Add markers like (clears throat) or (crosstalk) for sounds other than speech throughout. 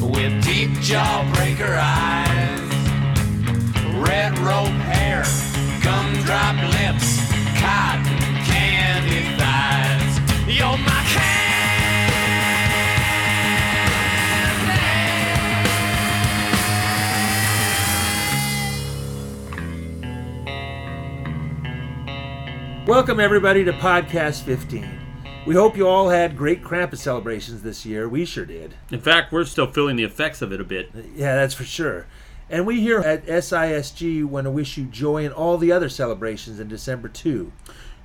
with deep jawbreaker eyes, red rope hair, gumdrop lips, cotton candy thighs. You're my. Welcome, everybody, to Podcast 15. We hope you all had great Krampus celebrations this year. We sure did. In fact, we're still feeling the effects of it a bit. Yeah, that's for sure. And we here at SISG want to wish you joy in all the other celebrations in December too.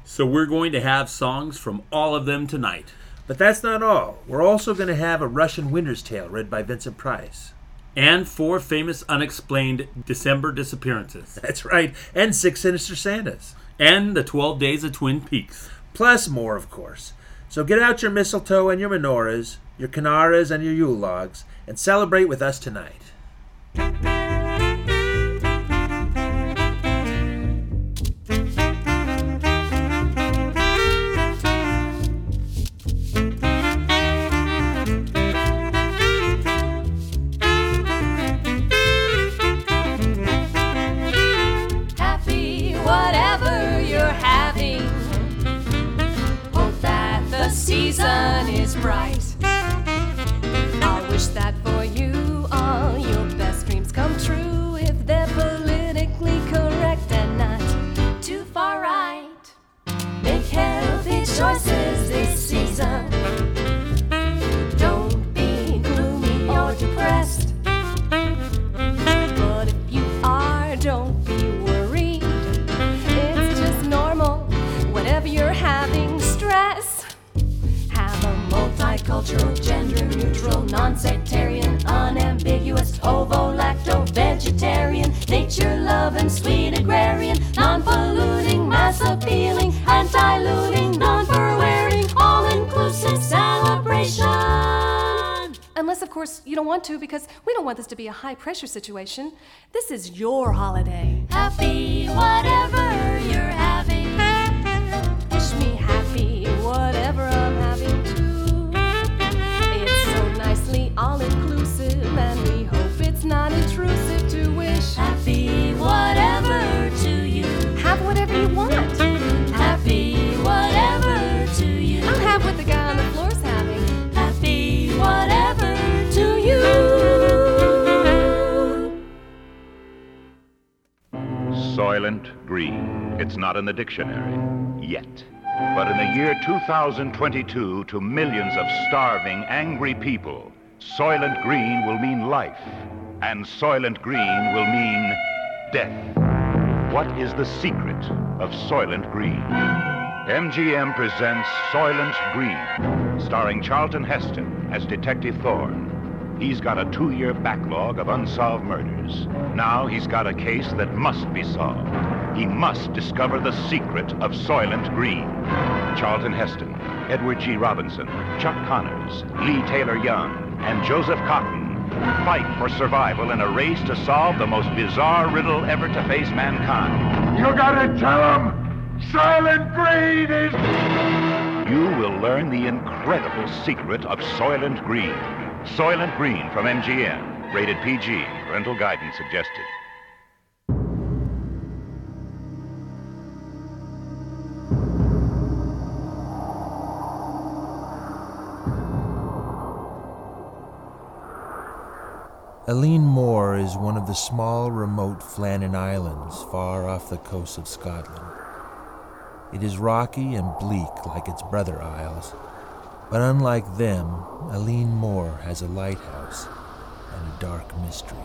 So we're going to have songs from all of them tonight. But that's not all. We're also going to have a Russian Winter's Tale read by Vincent Price. And four famous unexplained December disappearances. (laughs) That's right. And Six Sinister Santas. And the 12 Days of Twin Peaks. Plus more, of course. So get out your mistletoe and your menorahs, your kinaras and your Yule logs, and celebrate with us tonight. Choices this season. You don't want to, because we don't want this to be a high pressure situation. This is your holiday. Happy whatever you're having. Wish me happy whatever I'm having too. It's so nicely all inclusive, Soylent Green. It's not in the dictionary yet. But in the year 2022, to millions of starving, angry people, Soylent Green will mean life, and Soylent Green will mean death. What is the secret of Soylent Green? MGM presents Soylent Green, starring Charlton Heston as Detective Thorne. He's got a two year backlog of unsolved murders. Now he's got a case that must be solved. He must discover the secret of Soylent Green. Charlton Heston, Edward G. Robinson, Chuck Connors, Leigh Taylor-Young, and Joseph Cotten fight for survival in a race to solve the most bizarre riddle ever to face mankind. You gotta tell him Soylent Green is. You will learn the incredible secret of Soylent Green. Soylent Green from MGM. Rated PG. Parental guidance suggested. Eilean Mor is one of the small, remote Flannan Islands far off the coast of Scotland. It is rocky and bleak like its brother isles, but unlike them, Eilean Mor has a lighthouse and a dark mystery.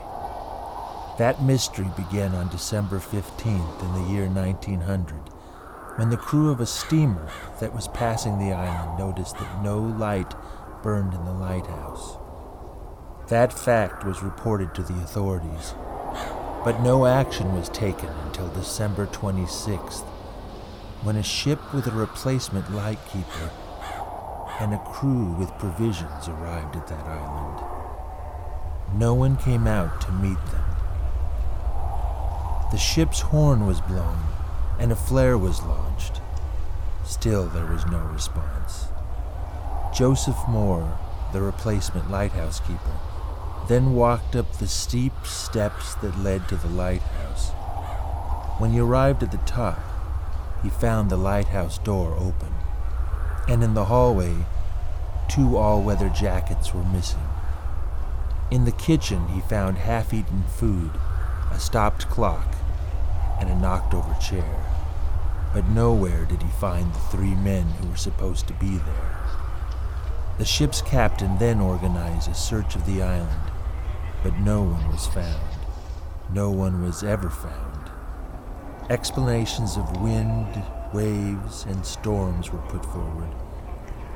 That mystery began on December 15th in the year 1900 when the crew of a steamer that was passing the island noticed that no light burned in the lighthouse. That fact was reported to the authorities, but no action was taken until December 26th, when a ship with a replacement lightkeeper and a crew with provisions arrived at that island. No one came out to meet them. The ship's horn was blown and a flare was launched. Still, there was no response. Joseph Moore, the replacement lighthouse keeper, then walked up the steep steps that led to the lighthouse. When he arrived at the top, he found the lighthouse door open, and in the hallway, two all weather jackets were missing. In the kitchen, he found half eaten food, a stopped clock, and a knocked over chair. But nowhere did he find the three men who were supposed to be there. The ship's captain then organized a search of the island, but no one was found. No one was ever found. Explanations of wind, waves, and storms were put forward,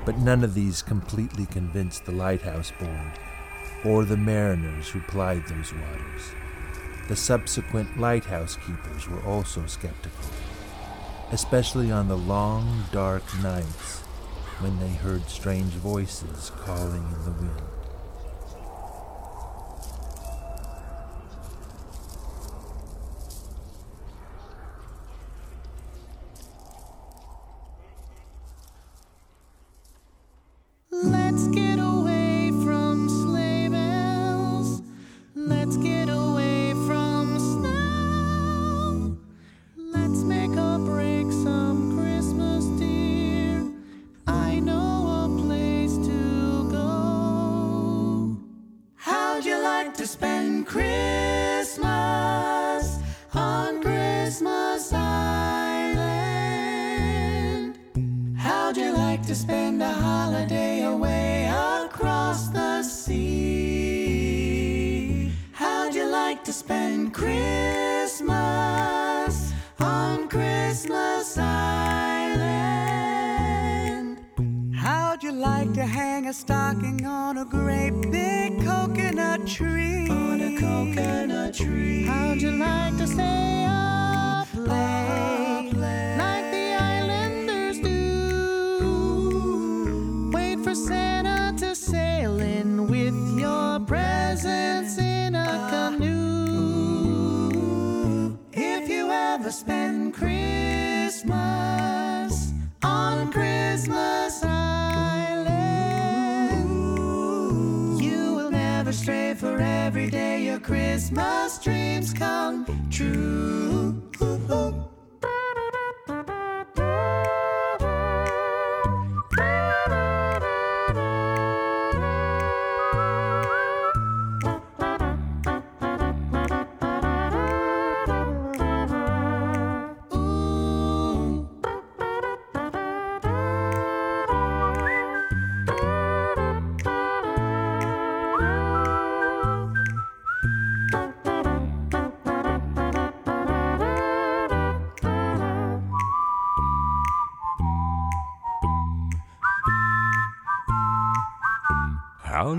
but none of these completely convinced the lighthouse board or the mariners who plied those waters. The subsequent lighthouse keepers were also skeptical, especially on the long, dark nights when they heard strange voices calling in the wind.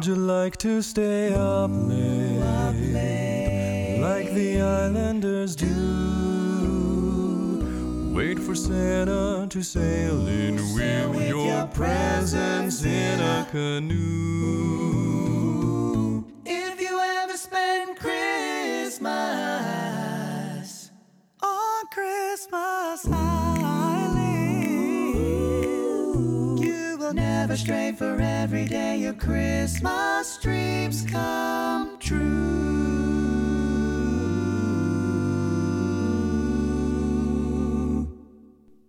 How'd you like to stay up late, like the islanders do? Wait for Santa to sail in with your presents in a canoe.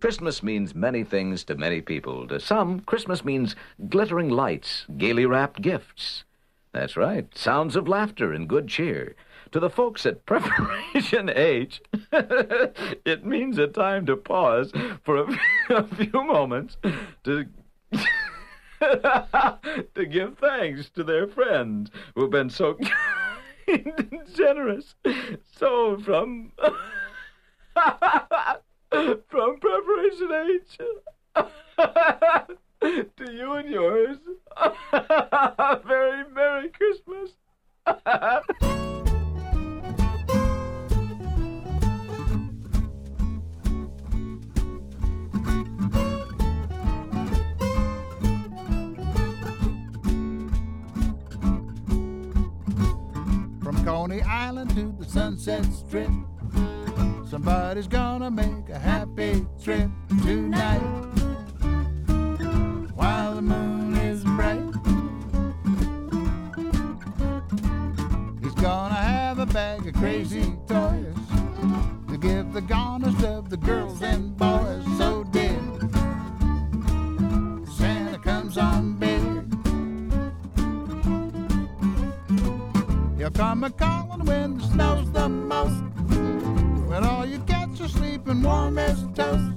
Christmas means many things to many people. To some, Christmas means glittering lights, gaily wrapped gifts. That's right. Sounds of laughter and good cheer. To the folks at Preparation (laughs) H, (laughs) it means a time to pause for a, (laughs) a few moments to to give thanks to their friends who've been so generous. So from (laughs) from Preparation H (laughs) to you and yours, (laughs) very Merry Christmas. From Coney Island to the Sunset Strip. Somebody's gonna make a happy trip tonight. While the moon is bright, he's gonna have a bag of crazy toys to give the goners of the girls and boys. So dear, Santa comes on big. He'll come a calling when the snow's the most. When all your cats are sleeping warm as toast.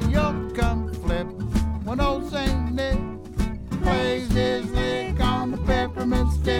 And you'll come flip when old Saint Nick plays his lick on the peppermint stick.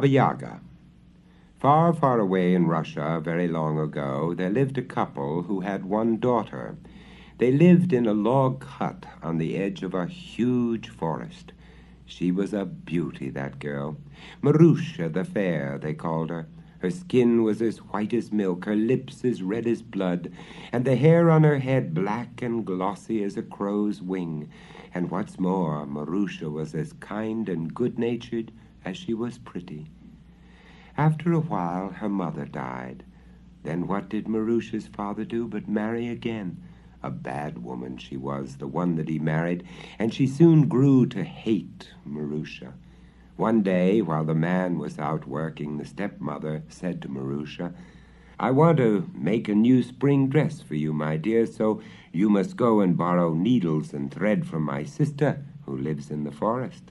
Baba Yaga. Far, far away in Russia, very long ago, there lived a couple who had one daughter. They lived in a log hut on the edge of a huge forest. She was a beauty, that girl. Marusha the Fair, they called her. Her skin was as white as milk, her lips as red as blood, and the hair on her head black and glossy as a crow's wing. And what's more, Marusha was as kind and good natured as she was pretty. After a while, her mother died. Then what did Marusha's father do but marry again? A bad woman she was, the one that he married, and she soon grew to hate Marusha. One day, while the man was out working, the stepmother said to Marusha, I want to make a new spring dress for you, my dear, so you must go and borrow needles and thread from my sister, who lives in the forest.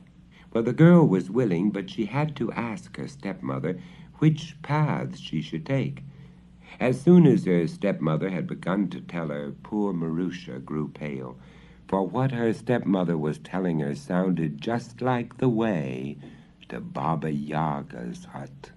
Well, the girl was willing, but she had to ask her stepmother which paths she should take. As soon as her stepmother had begun to tell her, poor Marusha grew pale, for what her stepmother was telling her sounded just like the way to Baba Yaga's hut.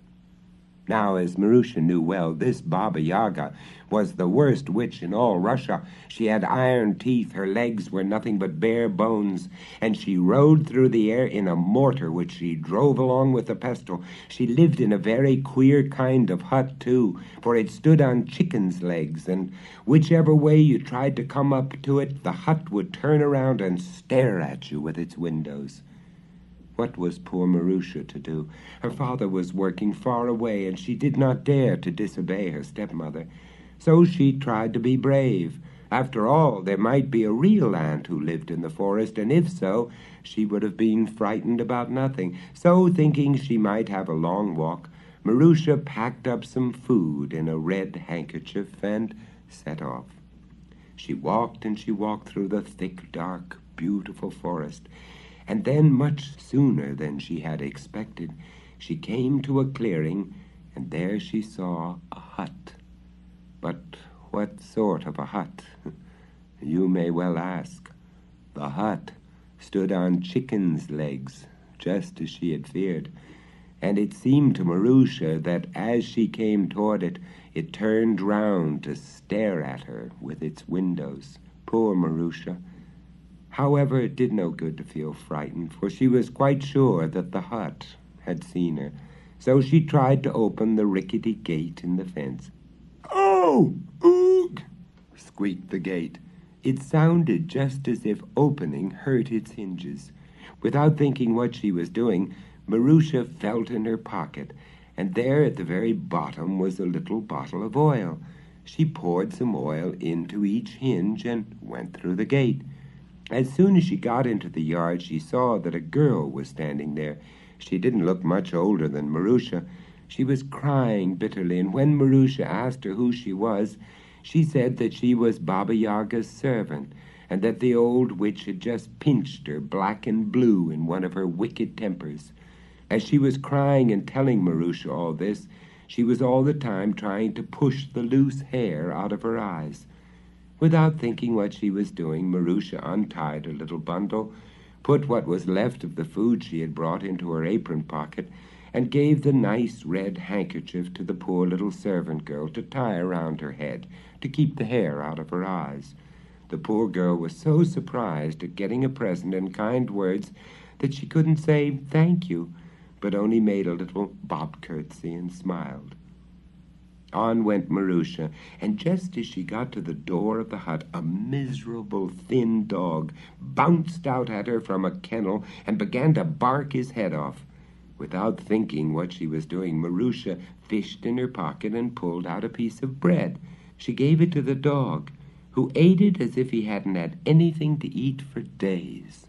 Now, as Marusha knew well, this Baba Yaga was the worst witch in all Russia. She had iron teeth, her legs were nothing but bare bones, and she rode through the air in a mortar which she drove along with a pestle. She lived in a very queer kind of hut, too, for it stood on chicken's legs, and whichever way you tried to come up to it, the hut would turn around and stare at you with its windows. What was poor Marusha to do? Her father was working far away, and she did not dare to disobey her stepmother. So she tried to be brave. After all, there might be a real aunt who lived in the forest, and if so, she would have been frightened about nothing. So, thinking she might have a long walk, Marusha packed up some food in a red handkerchief and set off. She walked and she walked through the thick, dark, beautiful forest. And then, much sooner than she had expected, she came to a clearing, and there she saw a hut. But what sort of a hut? (laughs) you may well ask. The hut stood on chicken's legs, just as she had feared, and it seemed to Marusha that as she came toward it, it turned round to stare at her with its windows. Poor Marusha! However, it did no good to feel frightened, for she was quite sure that the hut had seen her. So she tried to open the rickety gate in the fence. Oh! Oog! squeaked the gate. It sounded just as if opening hurt its hinges. Without thinking what she was doing, Marusha felt in her pocket, and there at the very bottom was a little bottle of oil. She poured some oil into each hinge and went through the gate. As soon as she got into the yard, she saw that a girl was standing there. She didn't look much older than Marusha. She was crying bitterly, and when Marusha asked her who she was, she said that she was Baba Yaga's servant, and that the old witch had just pinched her black and blue in one of her wicked tempers. As she was crying and telling Marusha all this, she was all the time trying to push the loose hair out of her eyes. Without thinking what she was doing, Marusha untied her little bundle, put what was left of the food she had brought into her apron pocket, and gave the nice red handkerchief to the poor little servant girl to tie around her head to keep the hair out of her eyes. The poor girl was so surprised at getting a present and kind words that she couldn't say thank you, but only made a little bob curtsy and smiled. On went Marusha, and just as she got to the door of the hut, a miserable thin dog bounced out at her from a kennel and began to bark his head off. Without thinking what she was doing, Marusha fished in her pocket and pulled out a piece of bread. She gave it to the dog, who ate it as if he hadn't had anything to eat for days.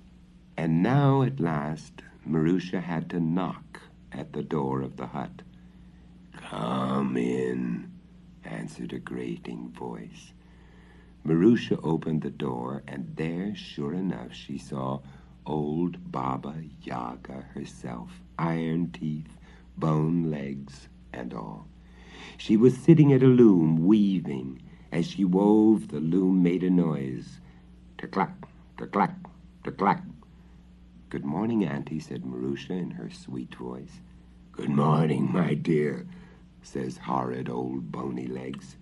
And now, at last, Marusha had to knock at the door of the hut. Come in, answered a grating voice. Marusha opened the door, and there, sure enough, she saw old Baba Yaga herself, iron teeth, bone legs, and all. She was sitting at a loom, weaving. As she wove, the loom made a noise. Ter-clack, ter-clack, ter-clack. Good morning, Auntie, said Marusha in her sweet voice. Good morning, my dear, says horrid old bony legs.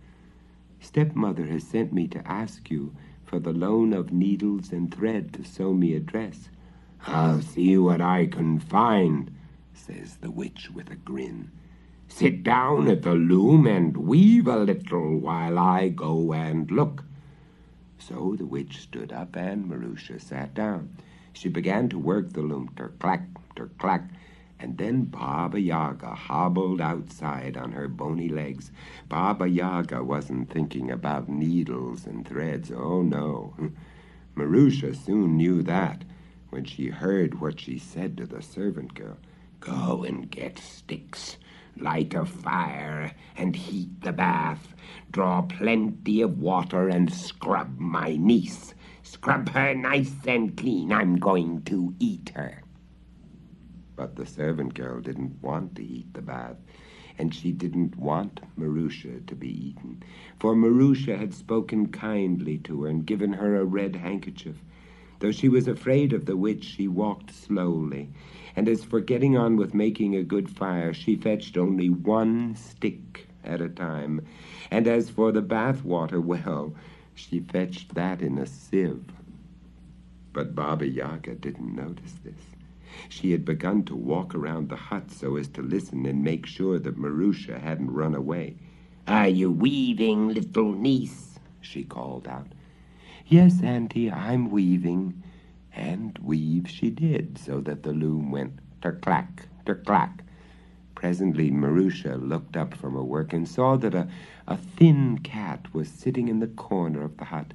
Stepmother has sent me to ask you for the loan of needles and thread to sew me a dress. I'll see what I can find, says the witch with a grin. Sit down at the loom and weave a little while I go and look. So the witch stood up and Marusha sat down. She began to work the loom, ter-clack, ter-clack, and then Baba Yaga hobbled outside on her bony legs. Baba Yaga wasn't thinking about needles and threads. Oh, no. (laughs) Marusha soon knew that when she heard what she said to the servant girl. Go and get sticks. Light a fire and heat the bath. Draw plenty of water and scrub my niece. Scrub her nice and clean. I'm going to eat her. But the servant girl didn't want to eat the bath, and she didn't want Marusha to be eaten, for Marusha had spoken kindly to her and given her a red handkerchief. Though she was afraid of the witch, she walked slowly, and as for getting on with making a good fire, she fetched only one stick at a time, and as for the bath water, (laughs) well, she fetched that in a sieve. But Baba Yaga didn't notice this. She had begun to walk around the hut so as to listen and make sure that Marusha hadn't run away. Are you weaving, little niece? she called out. Yes, Auntie, I'm weaving. And weave she did, so that the loom went ter-clack, ter-clack. Presently Marusha looked up from her work and saw that a, a thin cat was sitting in the corner of the hut.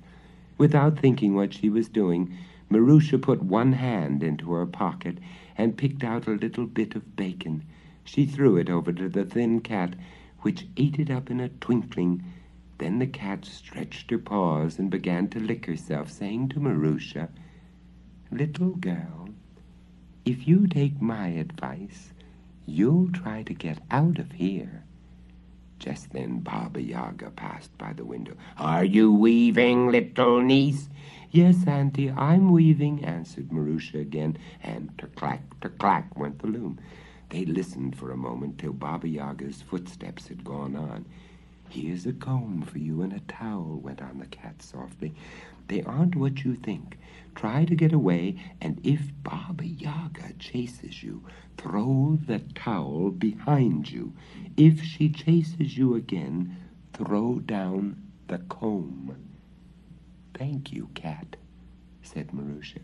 Without thinking what she was doing, Marusha put one hand into her pocket and picked out a little bit of bacon. She threw it over to the thin cat, which ate it up in a twinkling. Then the cat stretched her paws and began to lick herself, saying to Marusha, Little girl, if you take my advice, you'll try to get out of here. Just then Baba Yaga passed by the window. Are you weaving, little niece? Yes, Auntie, I'm weaving, answered Marusha again, and ter-clack, ter-clack went the loom. They listened for a moment till Baba Yaga's footsteps had gone on. Here's a comb for you and a towel, went on the cat softly. They aren't what you think. Try to get away, and if Baba Yaga chases you, throw the towel behind you. If she chases you again, throw down the comb. Thank you, cat, said Marusha.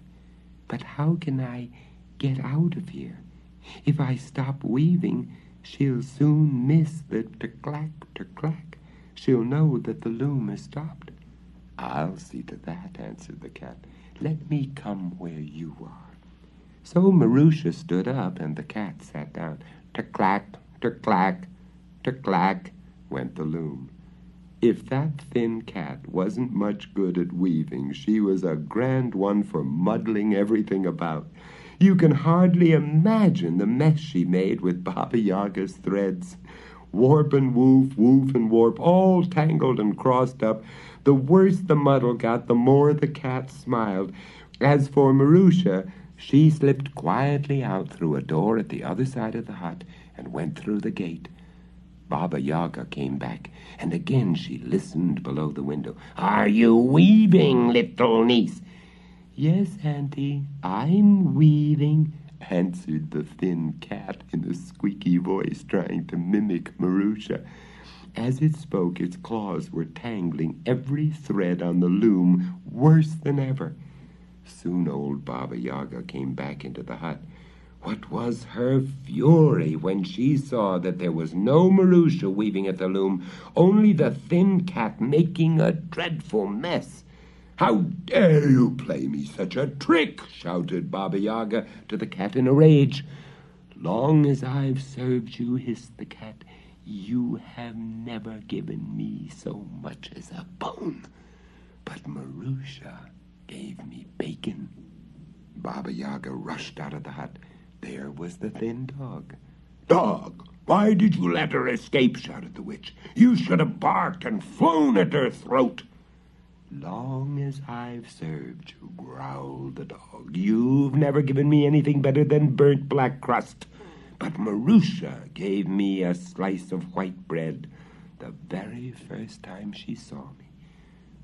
But how can I get out of here? If I stop weaving, she'll soon miss the ter-clack, ter-clack. She'll know that the loom has stopped. I'll see to that, answered the cat. Let me come where you are. So Marusha stood up, and the cat sat down. Ter-clack, ter-clack, ter-clack, went the loom. If that thin cat wasn't much good at weaving, she was a grand one for muddling everything about. You can hardly imagine the mess she made with Baba Yaga's threads. Warp and woof, woof and warp, all tangled and crossed up. The worse the muddle got, the more the cat smiled. As for Marusha, she slipped quietly out through a door at the other side of the hut and went through the gate. Baba Yaga came back, and again she listened below the window. Are you weaving, little niece? Yes, Auntie, I'm weaving, answered the thin cat in a squeaky voice, trying to mimic Marusha. As it spoke, its claws were tangling every thread on the loom worse than ever. Soon old Baba Yaga came back into the hut. What was her fury when she saw that there was no Marusha weaving at the loom, only the thin cat making a dreadful mess. How dare you play me such a trick? shouted Baba Yaga to the cat in a rage. Long as I've served you, hissed the cat, you have never given me so much as a bone. But Marusha gave me bacon. Baba Yaga rushed out of the hut. There was the thin dog. Dog, why did you let her escape? shouted the witch. You should have barked and flown at her throat. Long as I've served you, growled the dog, you've never given me anything better than burnt black crust. But Marusha gave me a slice of white bread the very first time she saw me.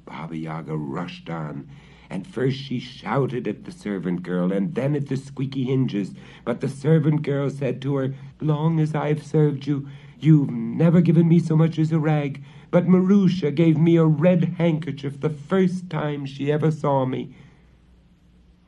Baba Yaga rushed on, and first she shouted at the servant girl, and then at the squeaky hinges. But the servant girl said to her, Long as I've served you, you've never given me so much as a rag. But Marusha gave me a red handkerchief the first time she ever saw me.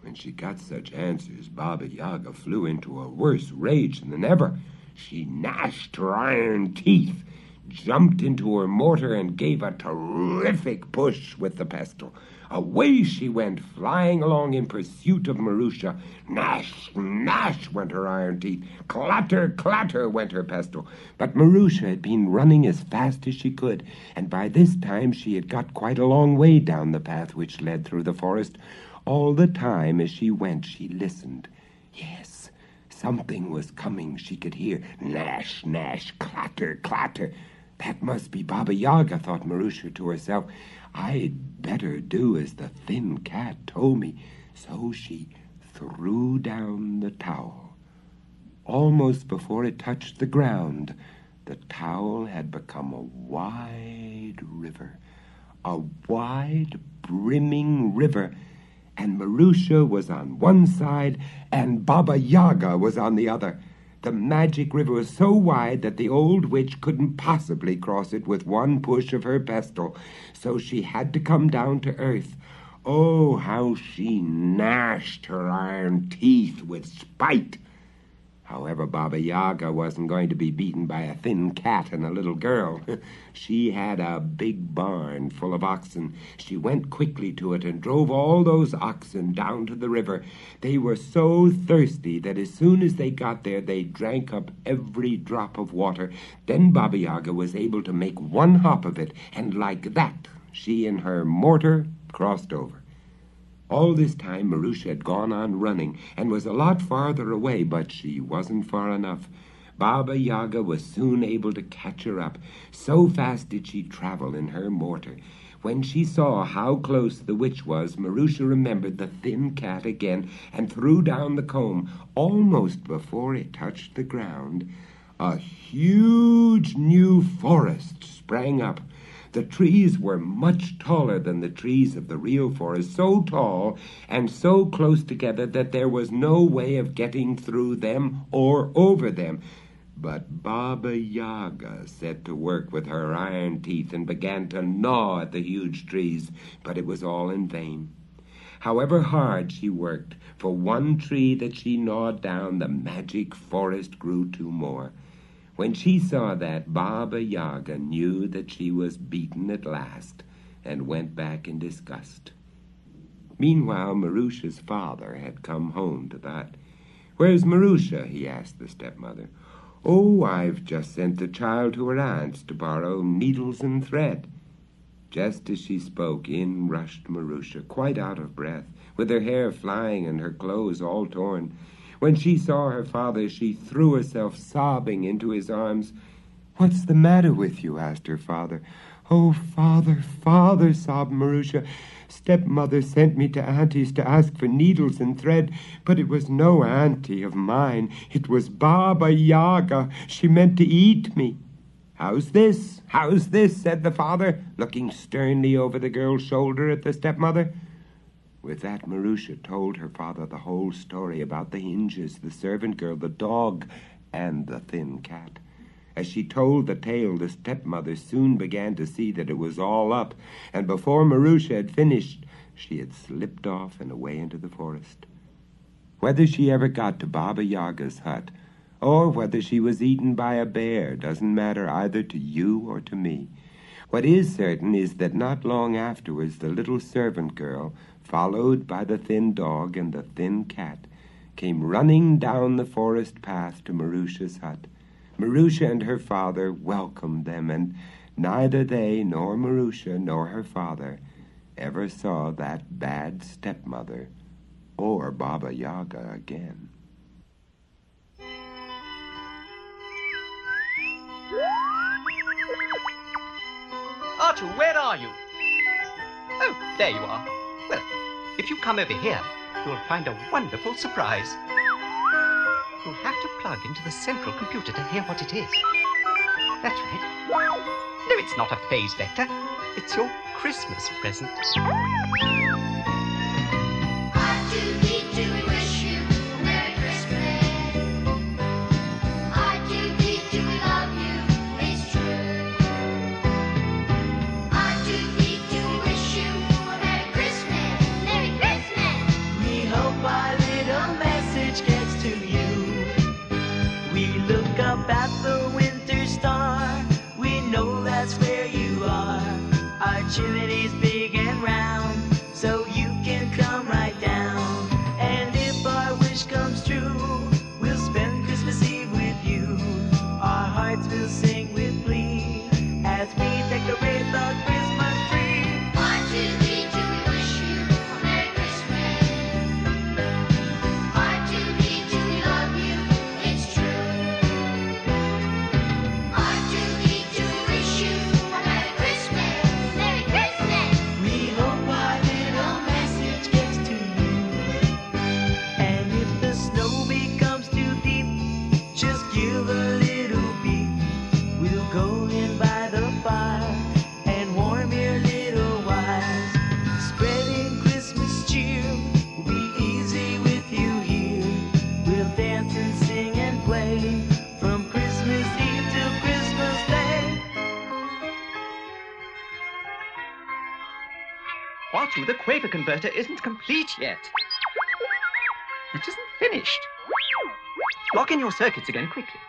When she got such answers, Baba Yaga flew into a worse rage than ever. She gnashed her iron teeth, jumped into her mortar, and gave a terrific push with the pestle. Away she went, flying along in pursuit of Marusha. Gnash, gnash went her iron teeth. Clatter, clatter went her pestle. But Marusha had been running as fast as she could, and by this time she had got quite a long way down the path which led through the forest. All the time as she went, she listened. Yes, something was coming, she could hear. Gnash, gnash, clatter, clatter. That must be Baba Yaga, thought Marusha to herself. I'd better do as the thin cat told me. So she threw down the towel. Almost before it touched the ground, the towel had become a wide river. A wide, brimming river. And Marusha was on one side, and Baba Yaga was on the other. The magic river was so wide that the old witch couldn't possibly cross it with one push of her pestle, so she had to come down to earth. Oh, how she gnashed her iron teeth with spite! However, Baba Yaga wasn't going to be beaten by a thin cat and a little girl. (laughs) she had a big barn full of oxen. She went quickly to it and drove all those oxen down to the river. They were so thirsty that as soon as they got there, they drank up every drop of water. Then Baba Yaga was able to make one hop of it, and like that, she and her mortar crossed over. All this time, Marusha had gone on running and was a lot farther away, but she wasn't far enough. Baba Yaga was soon able to catch her up. So fast did she travel in her mortar. When she saw how close the witch was, Marusha remembered the thin cat again and threw down the comb. Almost before it touched the ground, a huge new forest sprang up. The trees were much taller than the trees of the real forest, so tall and so close together that there was no way of getting through them or over them. But Baba Yaga set to work with her iron teeth and began to gnaw at the huge trees, but it was all in vain. However hard she worked, for one tree that she gnawed down, the magic forest grew two more. When she saw that, Baba Yaga knew that she was beaten at last and went back in disgust. Meanwhile, Marusha's father had come home to the hut. Where's Marusha? he asked the stepmother. Oh, I've just sent the child to her aunt's to borrow needles and thread. Just as she spoke, in rushed Marusha, quite out of breath, with her hair flying and her clothes all torn. When she saw her father, she threw herself sobbing into his arms. What's the matter with you? asked her father. Oh, father, father, sobbed Marusha. Stepmother sent me to Auntie's to ask for needles and thread, but it was no auntie of mine. It was Baba Yaga. She meant to eat me. How's this? How's this? said the father, looking sternly over the girl's shoulder at the stepmother. With that, Marusha told her father the whole story about the hinges, the servant girl, the dog, and the thin cat. As she told the tale, the stepmother soon began to see that it was all up, and before Marusha had finished, she had slipped off and away into the forest. Whether she ever got to Baba Yaga's hut, or whether she was eaten by a bear, doesn't matter either to you or to me. What is certain is that not long afterwards the little servant girl, followed by the thin dog and the thin cat, came running down the forest path to Marusha's hut. Marusha and her father welcomed them, and neither they nor Marusha nor her father ever saw that bad stepmother or Baba Yaga again. Artoo, where are you? Oh, there you are. Well, if you come over here, you'll find a wonderful surprise. You'll have to plug into the central computer to hear what it is. That's right. No, it's not a phase vector. It's your Christmas present. Converter isn't complete yet. It isn't finished. Lock in your circuits again quickly.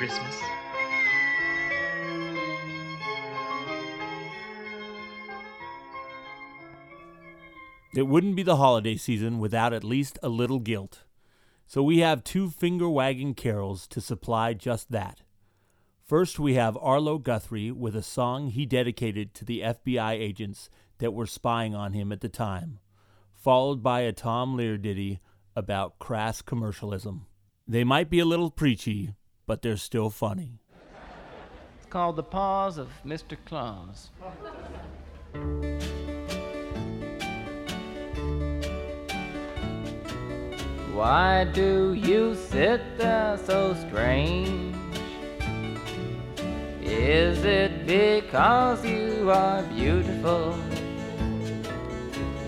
Christmas. It wouldn't be the holiday season without at least a little guilt. So we have two finger wagging carols to supply just that. First, we have Arlo Guthrie with a song he dedicated to the FBI agents that were spying on him at the time, followed by a Tom Lehrer ditty about crass commercialism. They might be a little preachy, but they're still funny. It's called The Pause of Mr. Claus. Why do you sit there so strange? Is it because you are beautiful?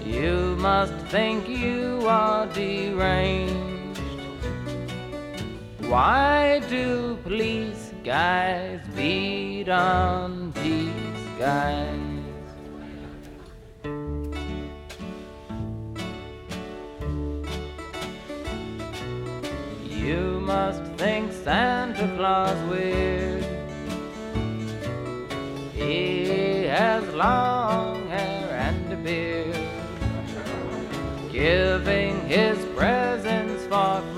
You must think you are deranged. Why do police guys beat on these guys? You must think Santa Claus weird. He has long hair and a beard, giving his presents for.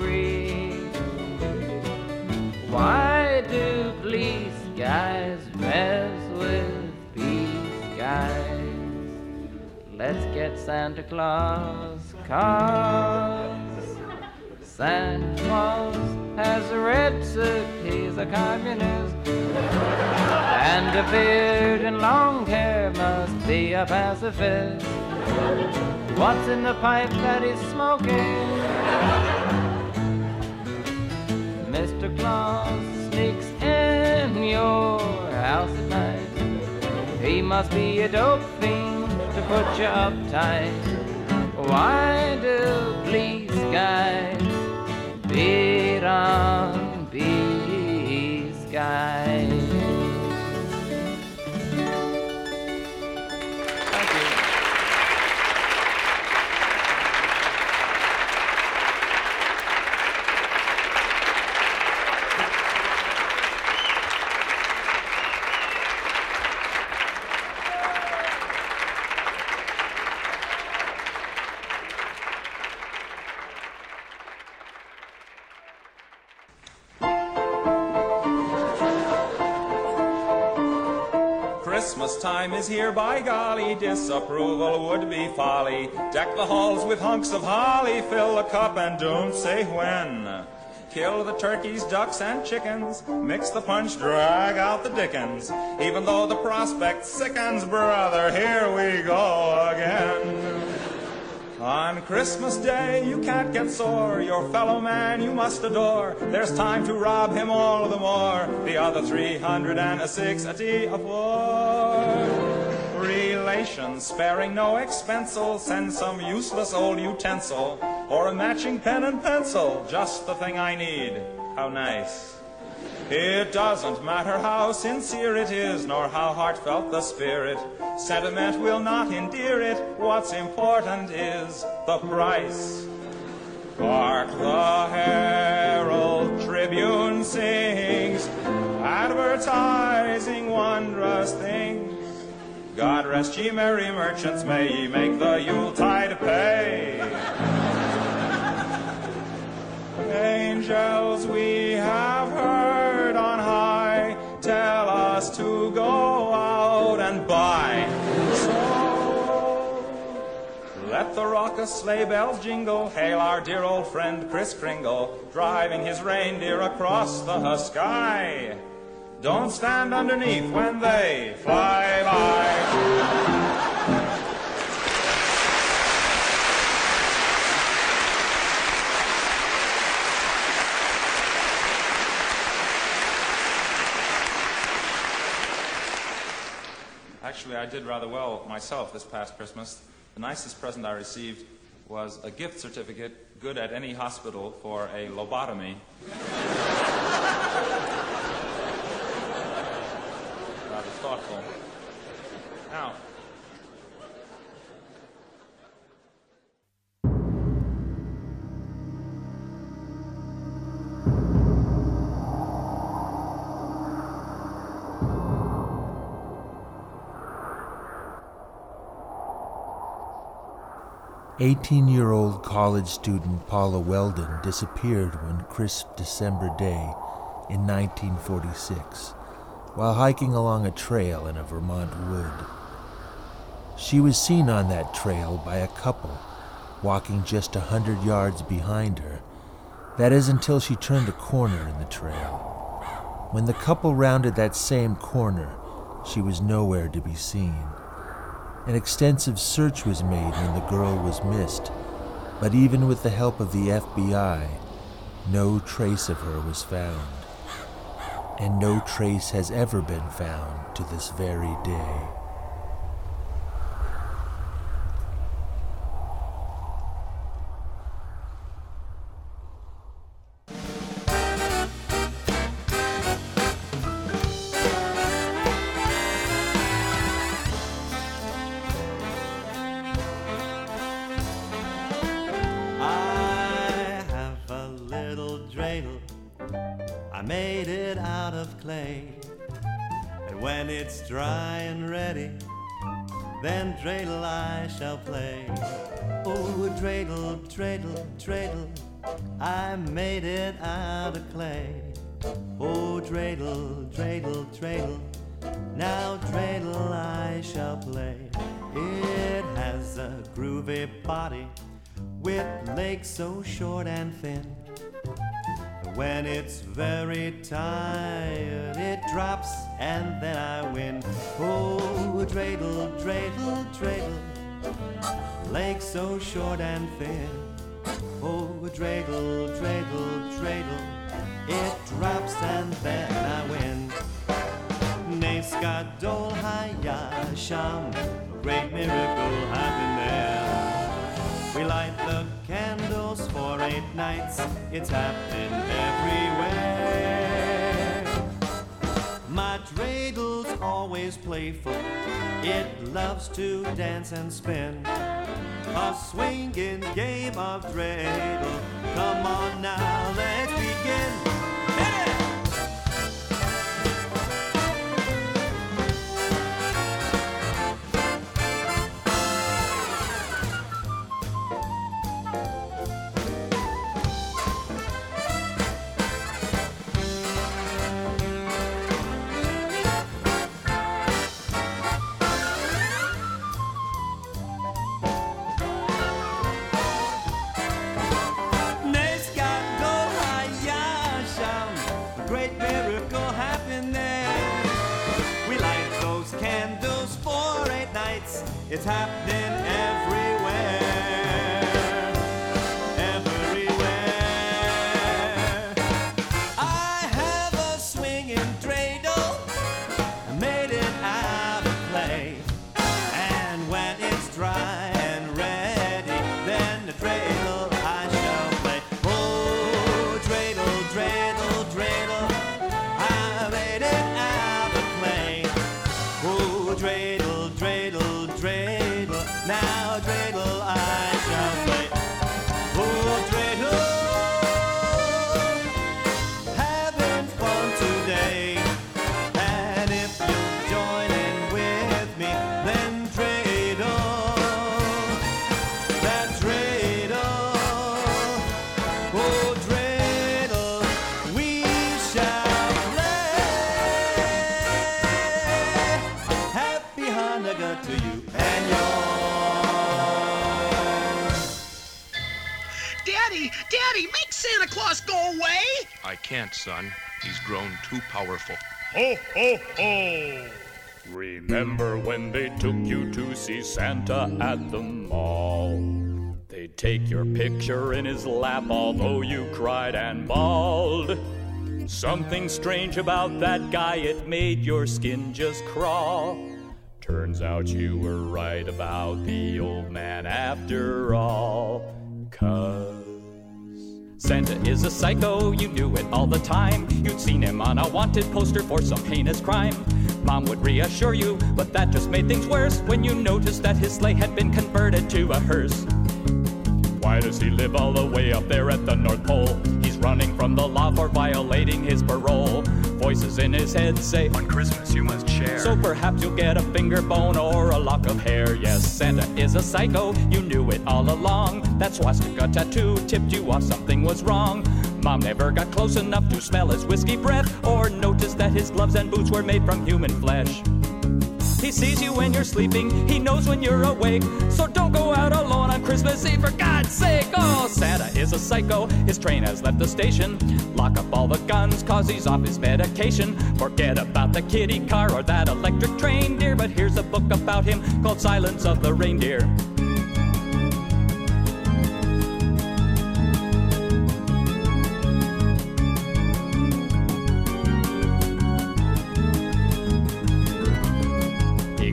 Why do police guys mess with these guys? Let's get Santa Claus, cause Santa Claus has a red suit, he's a communist. And a beard and long hair must be a pacifist. What's in the pipe that he's smoking? Mr. Claus sneaks in your house at night. He must be a dope fiend to put you up tight. Why do police guys beat on these guys? Time is here, by golly, disapproval would be folly. Deck the halls with hunks of holly, fill the cup and don't say when. Kill the turkeys, ducks, and chickens, mix the punch, drag out the dickens. Even though the prospect sickens, brother, here we go again. On Christmas Day, you can't get sore. Your fellow man you must adore. There's time to rob him all the more. The other 360 of four decoration, sparing no expense'll send some useless old utensil or a matching pen and pencil, just the thing I need. How nice. It doesn't matter how sincere it is, nor how heartfelt the spirit. Sentiment will not endear it. What's important is the price. Bark the Herald Tribune sings, advertising wondrous things rest ye merry merchants, may ye make the Yuletide pay. Angels we have heard on high tell us to go out and buy. So let the raucous sleigh bells jingle, hail our dear old friend Kris Kringle, driving his reindeer across the sky. Don't stand underneath when they fly by. Actually, I did rather well myself this past Christmas. The nicest present I received was a gift certificate, good at any hospital, for a lobotomy. rather thoughtful. Now, Eighteen-year-old college student Paula Weldon disappeared one crisp December day in 1946 while hiking along a trail in a Vermont wood. She was seen on that trail by a couple walking just a hundred yards behind her. That is until she turned a corner in the trail. When the couple rounded that same corner, she was nowhere to be seen. An extensive search was made when the girl was missed, but even with the help of the FBI, no trace of her was found. And no trace has ever been found to this very day. Dreidel. I made it out of clay. Oh, dreidel, dreidel, dreidel. Now dreidel I shall play. It has a groovy body with legs so short and thin. When it's very tired, it drops and then I win. Oh, dreidel, dreidel, dreidel, legs so short and thin. Oh, dreidel, dreidel, dreidel, it drops and then I win. Nes gadol haya sham, a great miracle happened there. We light the candles for eight nights. It's happening everywhere. Always playful. It loves to dance and spin. A swinging game of dreidel. Come on now, let's begin. It's happening can't, son. He's grown too powerful. Ho, ho, ho! Remember when they took you to see Santa at the mall? They'd take your picture in his lap, although you cried and bawled. Something strange about that guy, it made your skin just crawl. Turns out you were right about the old man after all. Cause Santa is a psycho, you knew it all the time. You'd seen him on a wanted poster for some heinous crime. Mom would reassure you, but that just made things worse when you noticed that his sleigh had been converted to a hearse. Why does he live all the way up there at the North Pole? Running from the law for violating his parole. Voices in his head say, On Christmas you must share. So perhaps you'll get a finger bone or a lock of hair. Yes, Santa is a psycho, you knew it all along. That swastika tattoo tipped you off something was wrong. Mom never got close enough to smell his whiskey breath or notice that his gloves and boots were made from human flesh. He sees you when you're sleeping, he knows when you're awake. So don't go out alone on Christmas Eve, for God's sake. Oh, Santa is a psycho, his train has left the station. Lock up all the guns, cause he's off his medication. Forget about the kitty car or that electric train, dear. But here's a book about him called Silence of the Reindeer.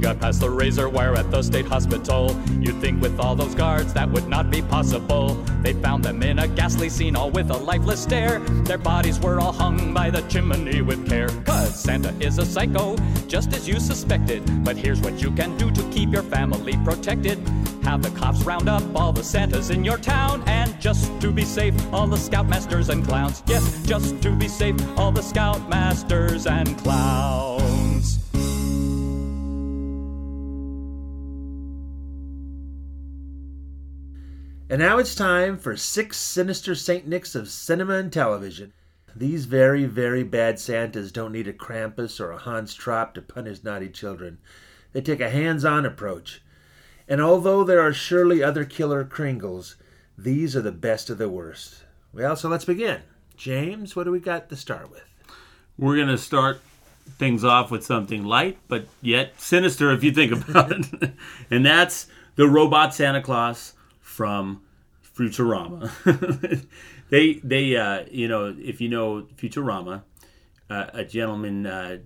Got past the razor wire at the state hospital. You'd think with all those guards that would not be possible. They found them in a ghastly scene, all with a lifeless stare. Their bodies were all hung by the chimney with care. Cause Santa is a psycho, just as you suspected. But here's what you can do to keep your family protected. Have the cops round up all the Santas in your town. And just to be safe, all the scoutmasters and clowns. Yes, just to be safe, all the scoutmasters and clowns. And now it's time for six sinister Saint Nicks of cinema and television. These very, very bad Santas don't need a Krampus or a Hans Trapp to punish naughty children. They take a hands on approach. And although there are surely other killer Kringles, these are the best of the worst. Well, so let's begin. James, what do we got to start with? We're going to start things off with something light, but yet sinister if you think about it. (laughs) and that's the robot Santa Claus from Futurama. (laughs) they, they, uh, you know, if you know Futurama, uh, a gentleman uh,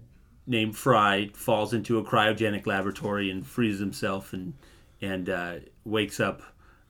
named Fry falls into a cryogenic laboratory and freezes himself and and uh, wakes up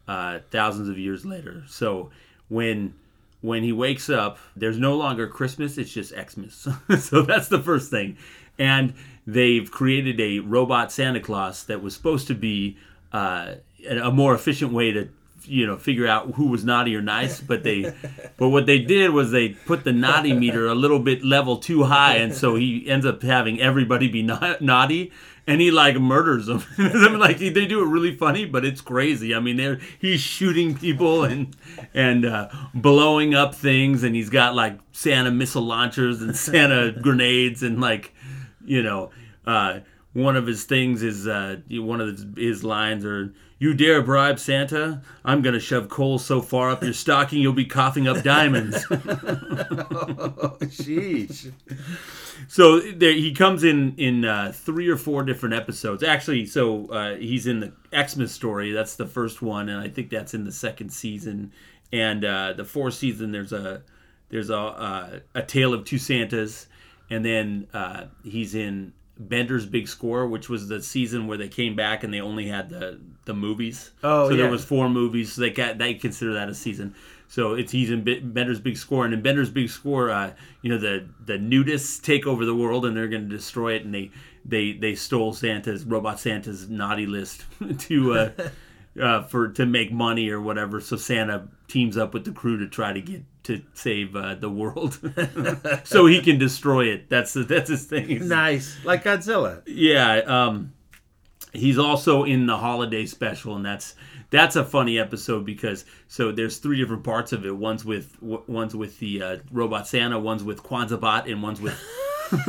uh, thousands of years later. So when when he wakes up, there's no longer Christmas; it's just Xmas. (laughs) so that's the first thing. And they've created a robot Santa Claus that was supposed to be uh, a more efficient way to you know figure out who was naughty or nice but they but what they did was they put the naughty meter a little bit level too high and so he ends up having everybody be na- naughty and he like murders them (laughs) I mean, like they do it really funny but it's crazy. I mean they're he's shooting people and and uh, blowing up things and he's got like santa missile launchers and santa (laughs) grenades and like you know uh, one of his things is uh, one of his, his lines are you dare bribe Santa? I'm gonna shove coal so far up your stocking you'll be coughing up diamonds. (laughs) (laughs) oh, jeez. So there, he comes in in uh, three or four different episodes. Actually, so uh, he's in the Xmas story. That's the first one, and I think that's in the second season. And uh, the fourth season, there's a there's a uh, a tale of two Santas, and then uh, he's in Bender's Big Score, which was the season where they came back and they only had the the movies. Oh, so yeah. there was four movies. So they got they consider that a season. So it's he's in Bender's Big Score, and in Bender's Big Score, uh, you know the the nudists take over the world and they're going to destroy it, and they they they stole Santa's robot Santa's naughty list (laughs) to. Uh, (laughs) uh, for to make money or whatever, so Santa teams up with the crew to try to get to save uh, the world, (laughs) so he can destroy it. That's the, that's his thing. Nice, like Godzilla. Yeah, um, he's also in the holiday special, and that's that's a funny episode because so there's three different parts of it. One's with one's with the uh, robot Santa, one's with Kwanzaa and one's with (laughs)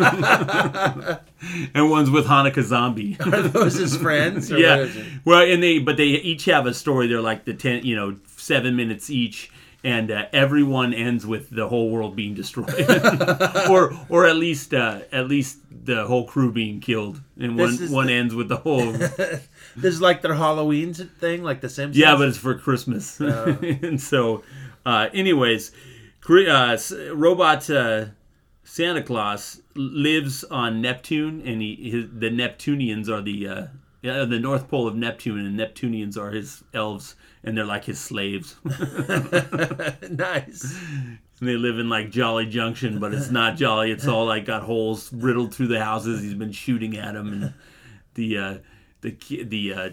and one's with Hanukkah Zombie. (laughs) Are those his friends? or yeah. what is it? Well, and they but they each have a story. They're like the ten, you know, seven minutes each. And uh, everyone ends with the whole world being destroyed, (laughs) or or at least uh, at least the whole crew being killed, and one one the- ends with the whole. (laughs) This is like their Halloween thing, like the Simpsons. Yeah, but it's for Christmas. Oh. (laughs) and so, uh, anyways, uh, robot uh, Santa Claus lives on Neptune, and he his, the Neptunians are the uh, the North Pole of Neptune, and Neptunians are his elves, and they're like his slaves. (laughs) nice. And they live in like Jolly Junction, but it's not Jolly. It's all like got holes riddled through the houses. He's been shooting at them, and the uh, the the uh,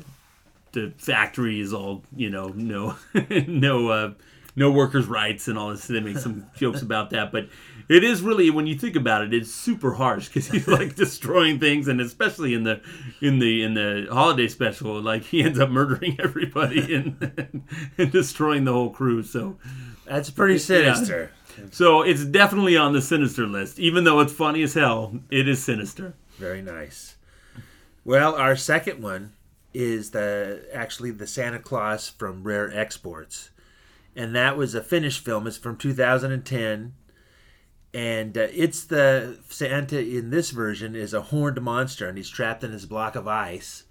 the factory is all you know no (laughs) no uh, no workers' rights and all this. They make some jokes about that, but it is really when you think about it, it's super harsh because he's like (laughs) destroying things, and especially in the in the in the holiday special, like he ends up murdering (laughs) everybody and, (laughs) and destroying the whole crew. So That's pretty Yeah. sinister. So it's definitely on the sinister list, even though it's funny as hell. It is sinister. Very nice. Well, our second one is the actually the Santa Claus from Rare Exports, and that was a Finnish film. It's from 2010, and uh, it's the Santa in this version is a horned monster, and he's trapped in his block of ice,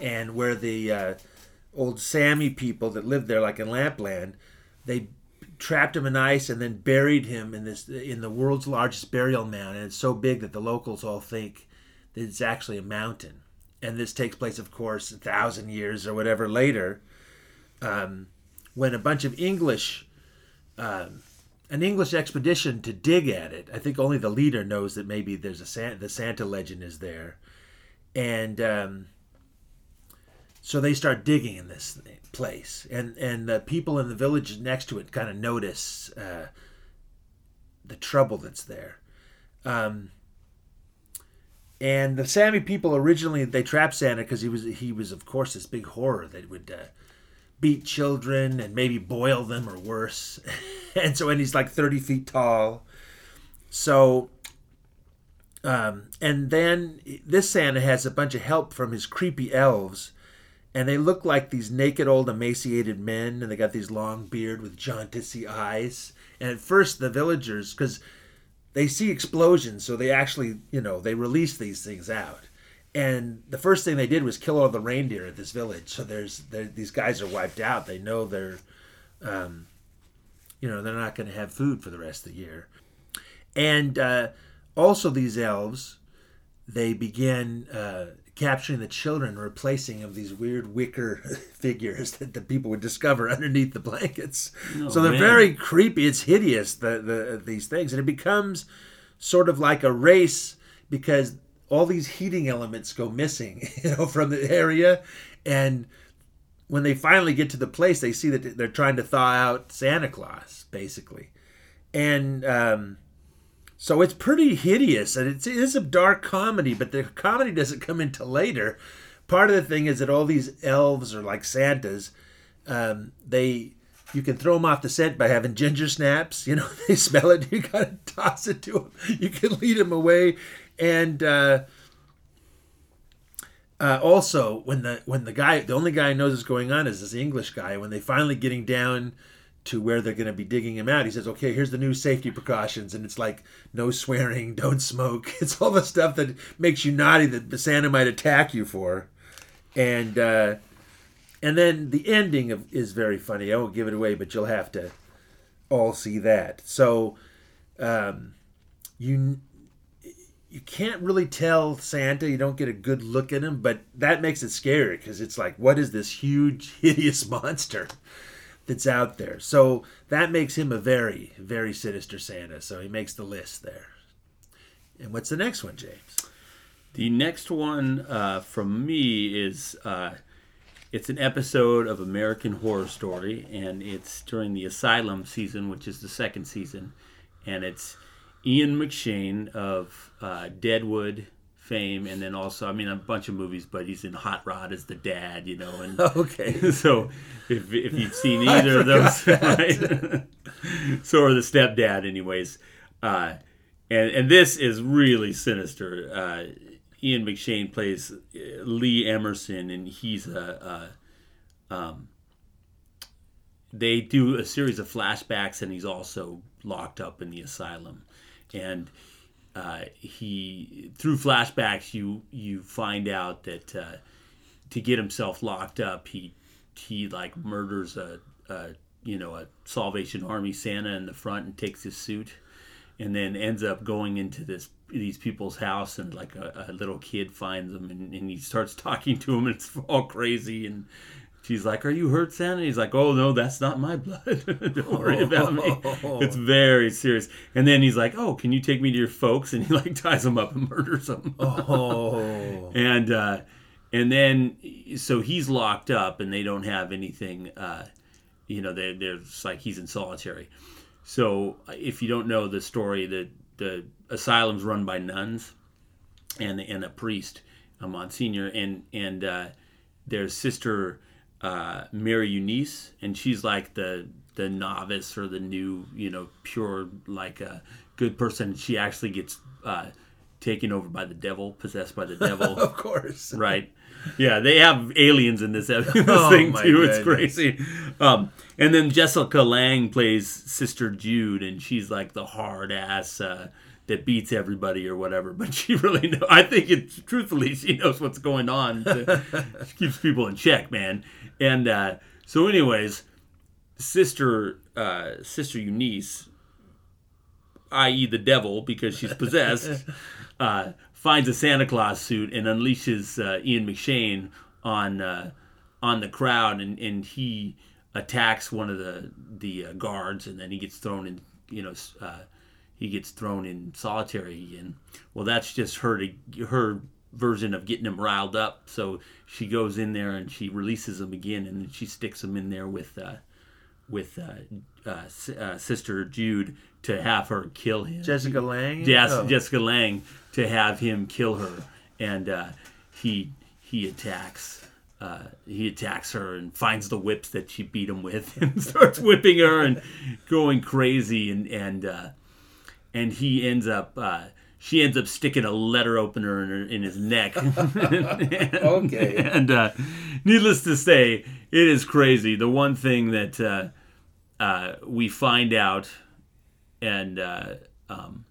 and where the uh, old Sami people that lived there, like in Lapland, they trapped him in ice and then buried him in this in the world's largest burial mound, and it's so big that the locals all think that it's actually a mountain. And this takes place, of course, a thousand years or whatever later, um, when a bunch of English, um, an English expedition to dig at it. I think only the leader knows that maybe there's a Santa, the Santa legend is there, and um, so they start digging in this place, and and the people in the village next to it kind of notice uh, the trouble that's there. Um, and the Sami people originally they trapped Santa because he was he was of course this big horror that would uh, beat children and maybe boil them or worse, (laughs) and so and he's like thirty feet tall. So, um, and then this Santa has a bunch of help from his creepy elves, and they look like these naked old emaciated men, and they got these long beard with jaundicy eyes. And at first, the villagers because they see explosions, so they actually, you know, they release these things out. And the first thing they did was kill all the reindeer at this village. So there's these guys are wiped out. They know they're, um, you know, they're not going to have food for the rest of the year. And uh, also these elves, they begin uh, capturing the children, replacing of these weird wicker (laughs) figures that the people would discover underneath the blankets. Oh, so they're man. very creepy. It's hideous. The, the these things, and it becomes sort of like a race because all these heating elements go missing, (laughs) you know, from the area, and when they finally get to the place, they see that they're trying to thaw out Santa Claus, basically, and um, so it's pretty hideous, and it's, it is a dark comedy, but the comedy doesn't come into later. Part of the thing is that all these elves are like Santas. Um, they you can throw them off the scent by having ginger snaps. (laughs) You know, they smell it, you gotta (laughs) toss it to them. You can lead them away, and uh, uh, also when the when the guy, the only guy who knows what's going on is this English guy. When they finally getting down to where they're going to be digging him out. He says, "Okay, here's the new safety precautions," and it's like no swearing, (laughs) don't smoke. (laughs) It's all the stuff that makes you naughty that the Santa might attack you for, and uh, and then the ending of, is very funny. I won't give it away, but you'll have to all see that. So, um, you you can't really tell Santa. You don't get a good look at him, but that makes it scary because it's like, what is this huge, (laughs) hideous monster? that's out there. So that makes him a very, very sinister Santa. So he makes the list there. And what's the next one, James? The next one uh, from me is uh, it's an episode of American Horror Story, and it's during the Asylum season, which is the second season, and it's Ian McShane of uh, Deadwood fame, and then also, I mean, a bunch of movies, but he's in Hot Rod as the dad, you know. And (laughs) Okay. (laughs) so if if you've seen (laughs) either of those, right? so or the stepdad, anyways. Uh, and and this is really sinister. Uh, Ian McShane plays uh, Lee Emerson, and he's a, a um, they do a series of flashbacks, and he's also locked up in the asylum, and uh, he through flashbacks you you find out that uh, to get himself locked up, he he like murders a, a you know a Salvation Army Santa in the front and takes his suit, and then ends up going into this these people's house and like a, a little kid finds him and, and he starts (laughs) talking to him and it's all crazy and she's like, "Are you hurt, Santa?" And he's like, "Oh no, that's not my blood. (laughs) Don't worry about me. (laughs) It's very serious." And then he's like, "Oh, can you take me to your folks?" And he (laughs) like ties them up and murders them. Oh. and uh, and then so he's locked up and they don't have anything. Uh, you know, they they're just like he's in solitary. So if you don't know the story, the the asylum's run by nuns and and a priest, a monsignor, and and uh, their sister uh, Mary Eunice, and she's like the the novice or the new, you know, pure like a good person. She actually gets uh, taken over by the devil, possessed by the (laughs) devil. Of course. right? Yeah, they have aliens in this, (laughs) this Oh, thing too. It's crazy. Um, and then Jessica Lange plays Sister Jude, and she's like the hard ass uh, that beats everybody or whatever. But she (laughs) really know. I think it's truthfully she knows what's going on. To, (laughs) she keeps people in check, man. And uh, so, anyways, Sister uh, Sister Eunice, i.e., the devil, because she's possessed, (laughs) uh, finds a Santa Claus suit and unleashes uh, Ian McShane on uh, on the crowd, and, and he attacks one of the the uh, guards, and then he gets thrown in. You know, uh, he gets thrown in solitary, and well, that's just her to her version of getting him riled up. So she goes in there and she releases him again, and then she sticks him in there with. Uh, with uh, uh, uh, Sister Jude to have her kill him. Jessica Lange? Yes, Oh. Jessica Lange to have him kill her, and uh, he he attacks. Uh, he attacks her and finds the whips that she beat him with (laughs) and starts whipping her and going crazy and and uh, and he ends up uh, she ends up sticking a letter opener in, her, in his neck. (laughs) Okay. (laughs) And uh, needless to say, it is crazy. The one thing that uh, uh, we find out, and uh, um,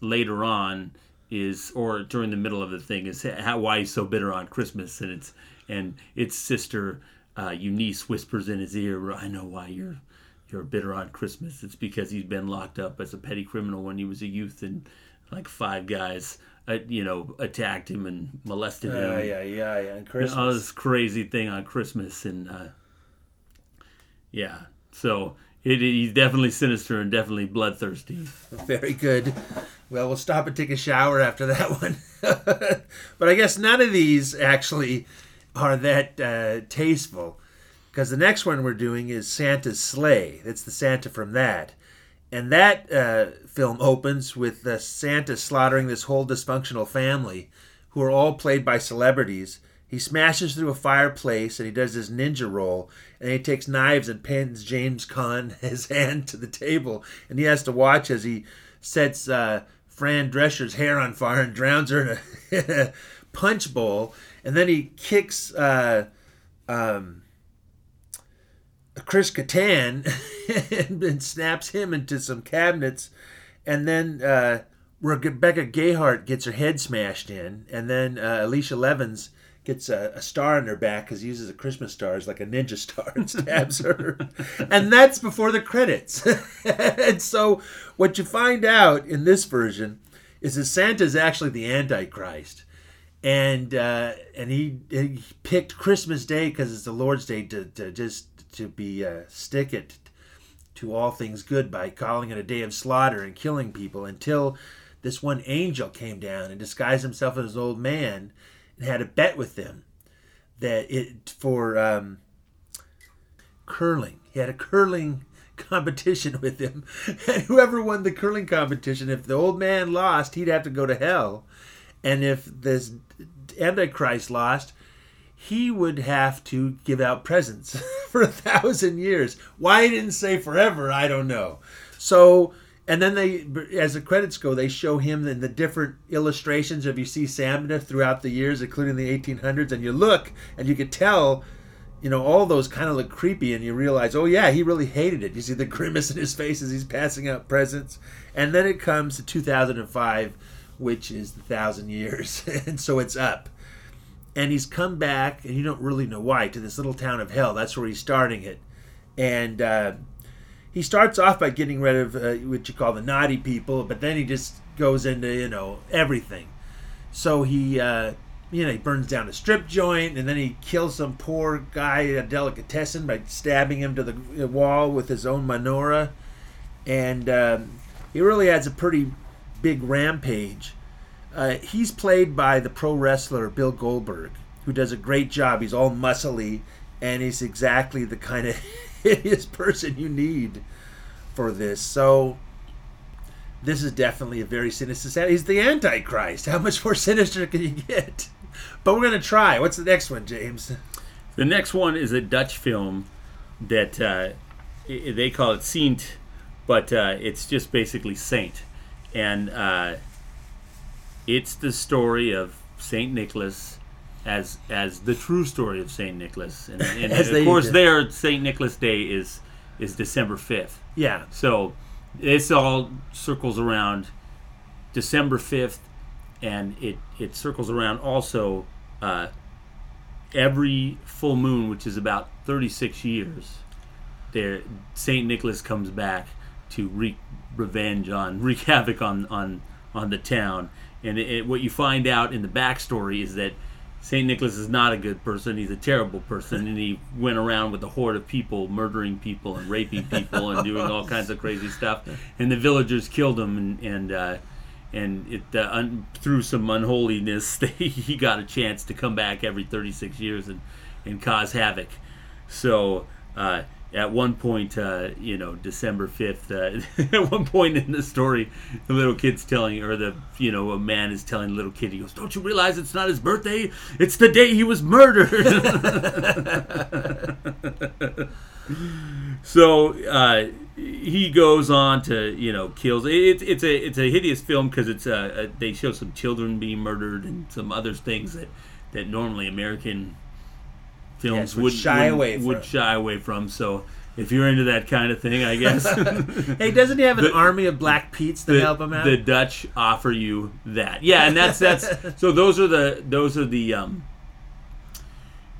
later on is, or during the middle of the thing, is how why he's so bitter on Christmas, and it's and its sister uh, Eunice whispers in his ear, "I know why you're." You're bitter on Christmas. It's because he's been locked up as a petty criminal when he was a youth, and like five guys, uh, you know, attacked him and molested him. Yeah, yeah, yeah, yeah. And Christmas. All this crazy thing on Christmas, and uh, yeah, so it, he's definitely sinister and definitely bloodthirsty. (laughs) Very good. Well, we'll stop and take a shower after that one. (laughs) but I guess none of these actually are that uh, tasteful. Because the next one we're doing is Santa's Slay. That's the Santa from that. And that uh, film opens with uh, Santa slaughtering this whole dysfunctional family who are all played by celebrities. He smashes through a fireplace and he does his ninja roll. And he takes knives and pins James Caan (laughs) his hand to the table. And he has to watch as he sets uh, Fran Drescher's hair on fire and drowns her in a, (laughs) punch bowl. And then he kicks uh, um, Chris Kattan (laughs) and, snaps him into some cabinets. And then uh, Rebecca Gayhart gets her head smashed in. And then uh, Alicia Levins gets a, a star on her back because he uses a Christmas star as like a ninja star and stabs her. (laughs) and that's before the credits. (laughs) and so what you find out in this version is that Santa's actually the Antichrist. And uh, and he, he picked Christmas Day because it's the Lord's Day to, to just to be uh, stick it to all things good by calling it a day of slaughter and killing people until this one angel came down and disguised himself as an old man and had a bet with them that it for um, curling. He had a curling (laughs) competition with him, (laughs) and whoever won the curling competition, if the old man lost, he'd have to go to hell, and if this Antichrist lost, he would have to give out presents (laughs) for a thousand years. Why he didn't say forever, I don't know. So, and then they, as the credits go, they show him in the different illustrations of you see Santa throughout the years, including the 1800s, and you look and you could tell you know, all those kind of look creepy, and you realize, oh yeah, he really hated it. You see the (laughs) grimace in his face as he's passing out presents, and then it comes to 2005, which is the thousand years, (laughs) and so it's up. And he's come back, and you don't really know why, to this little town of hell. That's where he's starting it, and uh, he starts off by getting rid of uh, what you call the naughty people, but then he just goes into you know everything. So he, uh, you know, he burns down a strip joint, and then he kills some poor guy a delicatessen by stabbing him to the wall with his own menorah, and um, he really has a pretty big rampage. Uh, he's played by the pro wrestler Bill Goldberg, who does a great job. He's all muscly, and he's exactly the kind of (laughs) hideous person you need for this. So this is definitely a very sinister set. He's the Antichrist. How much more (laughs) sinister can you get? But we're gonna try. What's the next one, James? The next one is a Dutch film that uh, they call it Sint, but uh, it's just basically Saint, and uh, it's the story of Saint Nicholas as as the true story of Saint Nicholas, and, (laughs) and of course there Saint Nicholas Day is is December fifth. Yeah. So this all circles around December fifth, and it it circles around also uh, every full moon, which is about thirty six years. There, Saint Nicholas comes back to wreak revenge on, (laughs) wreak havoc on on on the town. And it, it- what you find out in the backstory is that Saint Nicholas is not a good person. He's a terrible person, and he went around with a horde of people, murdering people and raping people and doing all kinds of crazy stuff. And the villagers killed him, and and uh, and it uh, un- through some unholiness, (laughs) they, he got a chance to come back every 36 years and and cause havoc. So uh, at one point, uh, you know, December 5th, uh, (laughs) at one point in the story, the little kid's telling, or the, you know, a man is telling the little kid, he goes, Don't you realize it's not his birthday? It's the day he was murdered. (laughs) so uh, he goes on to, you know, kills. It's it's a it's a hideous film because it's uh, uh, they show some children being murdered and some other things that that normally American films Yes, would would shy would- away would from. shy away from. So if you're into that kind of thing, I guess. (laughs) (laughs) hey, doesn't he have an The- army of black Pete's to the, help him out? the Dutch offer you that. Yeah, and that's that's (laughs) so those are the those are the um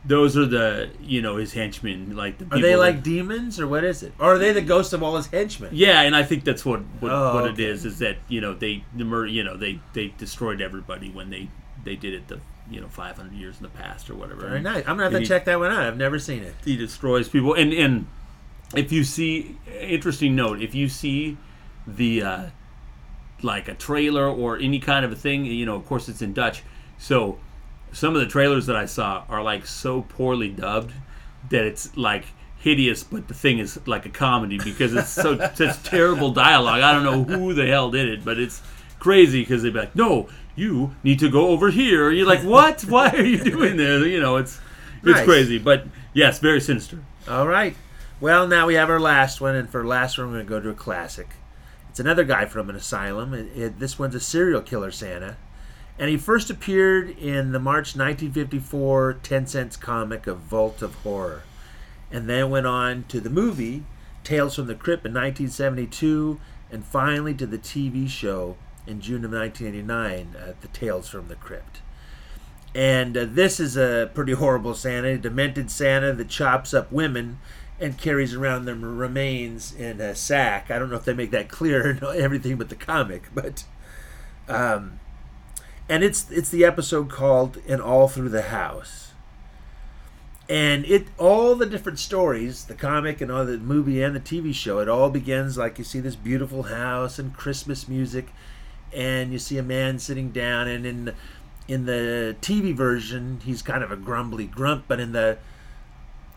those are the you know his henchmen like the are they that- like demons or what is it? Or are they the ghosts of all his henchmen? yeah, and I think that's what what, Oh, what okay. it is is that you know they the mur- you know they they destroyed everybody when they they did it the you know 500 years in the past or whatever. Very nice. I'm gonna have to he- check that one out. I've never seen it. he destroys people and and if you see interesting note if you see the uh like a trailer or any kind of a thing you know of course it's in dutch so some of the trailers that i saw are like so poorly dubbed that it's like hideous but the thing is like a comedy because it's so (laughs) such terrible dialogue i don't know who the hell did it but it's crazy because they'd be like no you need to go over here you're like (laughs) what why are you doing this you know it's it's Nice. crazy but yes very sinister All right. Well, now we have our last one, and for last one, we're going to go to a classic. It's another guy from an asylum. It, it- this one's a serial killer Santa. And he first appeared in the March 1954 10 cents comic of Vault of Horror. And then went on to the movie Tales from the Crypt in 1972, and finally to the TV show in June of 1989, uh, The Tales from the Crypt. And uh, this is a pretty horrible Santa, a demented Santa that chops up women and carries around their remains in a sack. I don't know if they make that clear in everything but the comic, but um, and it's it's the episode called "And All Through the House." And it all the different stories, the comic and all the movie and the TV show, it all begins like you see this beautiful house and Christmas music, and you see a man sitting down, and in in the TV version, he's kind of a grumbly grump, but in the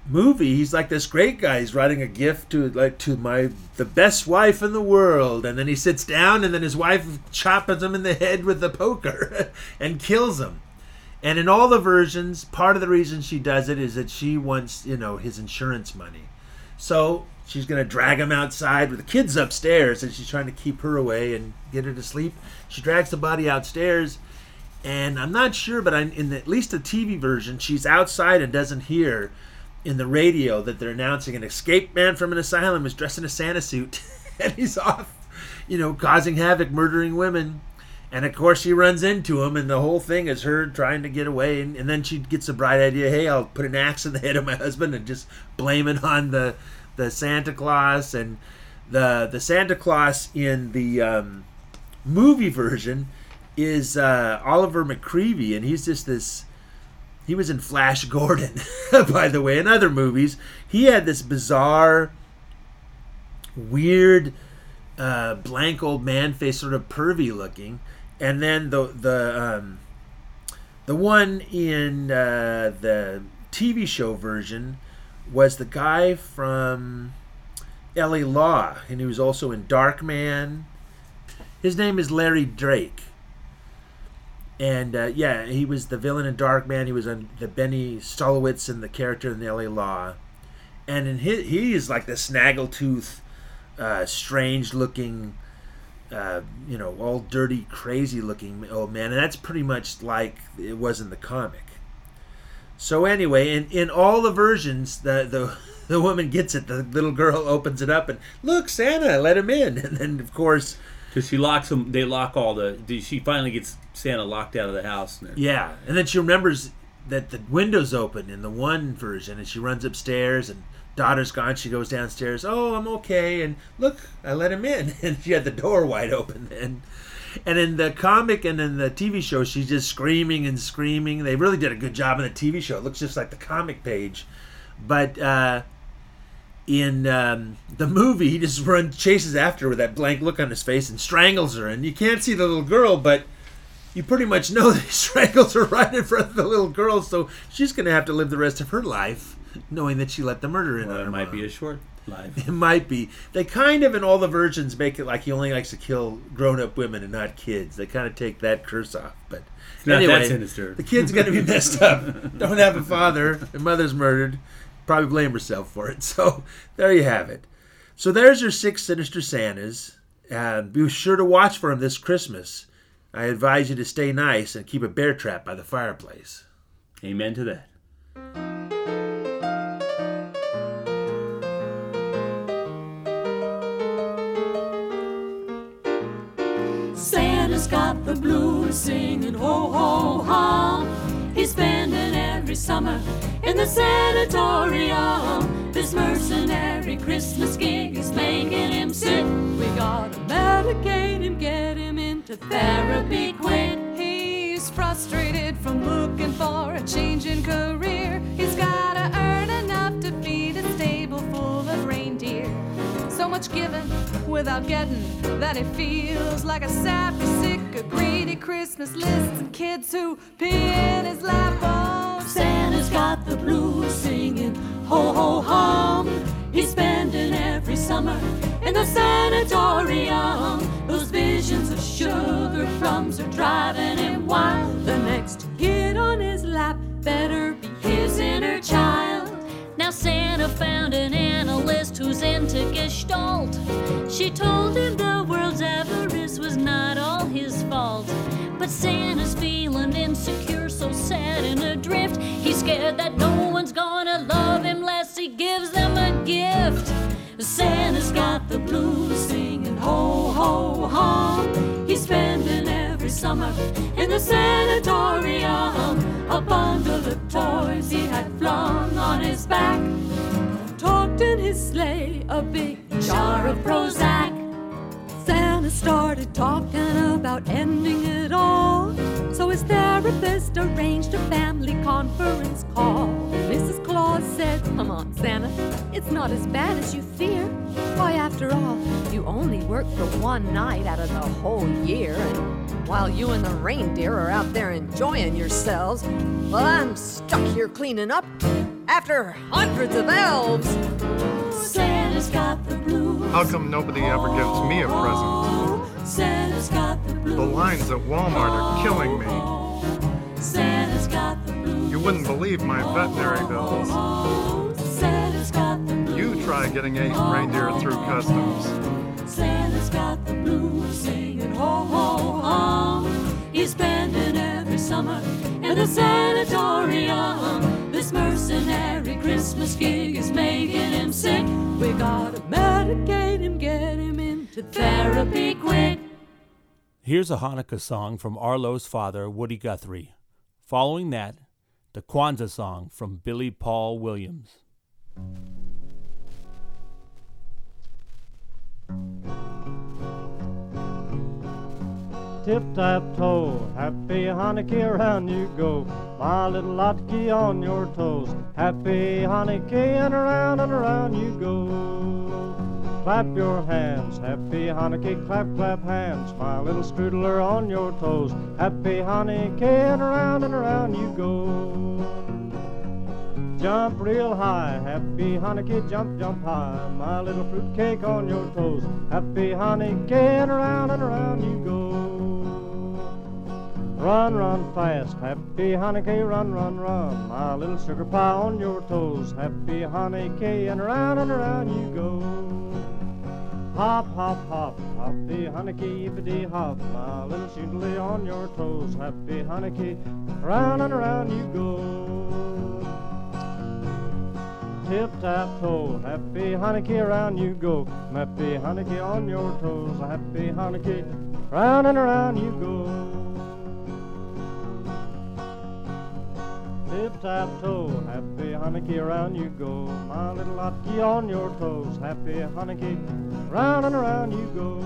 movie, he's like this great guy. He's writing a gift to like to my the best wife in the world, and then he sits down, and then his wife chops him in the head with the poker (laughs) and kills him. And in all the versions, part of the reason she does it is that she wants, you know, his insurance money. So she's going to drag him outside with the kids upstairs, and she's trying to keep her away and get her to sleep. She drags the body outstairs, and I'm not sure, but I'm, in the, at least the TV version, she's outside and doesn't hear. in the radio that they're announcing an escaped man from an asylum is dressed in a Santa suit (laughs) and he's off, you know, causing havoc, murdering women. And of course, she runs into him, and the whole thing is her trying to get away. And, and then she gets a bright idea: "Hey, I'll put an axe in the head of my husband and just blame it on the the Santa Claus." And the the Santa Claus in the um, movie version is uh, Oliver MacGreevy, and he's just this. He was in Flash Gordon, (laughs) by the way, and other movies. He had this bizarre, weird, uh, blank old man face, sort of pervy looking, and then the the um, the one in uh, the TV show version was the guy from L.A. Law, and he was also in Darkman. His name is Larry Drake. And uh, yeah, he was the villain in Darkman. He was on the Benny Stulwicz and the character in the L.A. Law. And in his, he is like the snaggletooth, uh, strange-looking, uh, you know, all dirty, crazy-looking old man. And that's pretty much like it was in the comic. So anyway, in, in all the versions, the, the (laughs) the woman gets it. The little girl opens it up and look, Santa, let him in. (laughs) And then of course, Because she locks them, they lock all the. She finally gets Santa locked out of the house. And yeah, and then she remembers that the window's open in the one version, and she runs upstairs and. Daughter's gone. She goes downstairs. Oh, I'm okay. And look, I let him in. (laughs) And she had the door wide open then. And in the comic and in the TV show, she's just screaming and screaming. They really did a good job in the TV show. It looks just like the comic page. But uh, in um, the movie, he just runs, chases after her with that blank look on his face and strangles her. And you can't see the little girl, but you pretty much know that he (laughs) strangles her right in front of the little girl. So she's going to have to live the rest of her life knowing that she let the murder in Well, it might mom. be a short It might be. They kind of, in all the versions, make it like he only likes to kill grown-up women and not kids. They kind of take that curse off. But It's not that anyway, sinister. the kid's going to be (laughs) messed up. Don't have a father. Her mother's murdered. Probably blame herself for it. (laughs) So there you have it. So there's your six sinister Santas. And be sure to watch for them this Christmas. I advise you to stay nice and keep a bear trap by the fireplace. Amen to that. Blues singing ho ho hum. He's spending every summer in the sanatorium. This mercenary Christmas gig is making him sick. We gotta medicate him, get him into therapy quick. He's frustrated from looking for a change in career. He's gotta much given without getting that it feels like a sappy, sick, a greedy Christmas lists and kids who pee in his lap. Oh, Santa's got the blues singing ho ho hum. He's spending every summer in the sanatorium. Those visions of sugar plums are driving him wild. The next kid on his lap better be his inner child. Now Santa found an analyst who's into Gestalt. She told him the world's avarice was not all his fault. But Santa's feeling insecure, so sad and adrift. He's scared that no one's gonna love him lest he gives them a gift. Santa's got the blues singing ho ho hum. He's spending every summer in the sanatorium. A bundle of toys he had flung on his back. Talked in his sleigh a big jar of Prozac. Santa started talking about ending it all. So his therapist arranged a family conference call. Mrs. Claus said, Come on, Santa, it's not as bad as you fear. Why, after all, you only work for one night out of the whole year. And while you and the reindeer are out there enjoying yourselves, well, I'm stuck here cleaning up after hundreds of elves. Got the blues. How come nobody ever gives me a present? Santa's got the blues. The lines at Walmart are killing me. Santa's got the blues. You wouldn't believe my veterinary bills. Santa's got the blues. You try getting a reindeer through customs. Santa's got the blues singing ho ho hum. He's spending every summer in the sanatorium. This mercenary Christmas gig gotta medicate him, get him into therapy quick. Here's a Hanukkah song from Arlo's father, Woody Guthrie. Following that, the Kwanzaa song from Billy Paul Williams. Tip tap toe, happy Hanukkah around you go. My little Latke on your toes. Happy Hanukkah and around and around you go. Clap your hands, happy Hanukkah, clap, clap hands. My little strudler on your toes. Happy Hanukkah and around and around you go. Jump real high, happy Hanukkah, jump, jump high. My little fruitcake on your toes. Happy Hanukkah and around and around you go. Run, run fast, happy Hanukkah, run, run, run. My little sugar pie on your toes. Happy Hanukkah and around and around you go. Hop, hop, hop, happy Hanukkah, yippity hop. My little shoodly on your toes. Happy Hanukkah, round and around you go. Tip tap toe, happy Hanukkah, around you go. Happy Hanukkah on your toes. Happy Hanukkah, round and around you go. Tip tap toe, happy Hanukkah, around you go. My little Latke on your toes. Happy Hanukkah, round and around you go.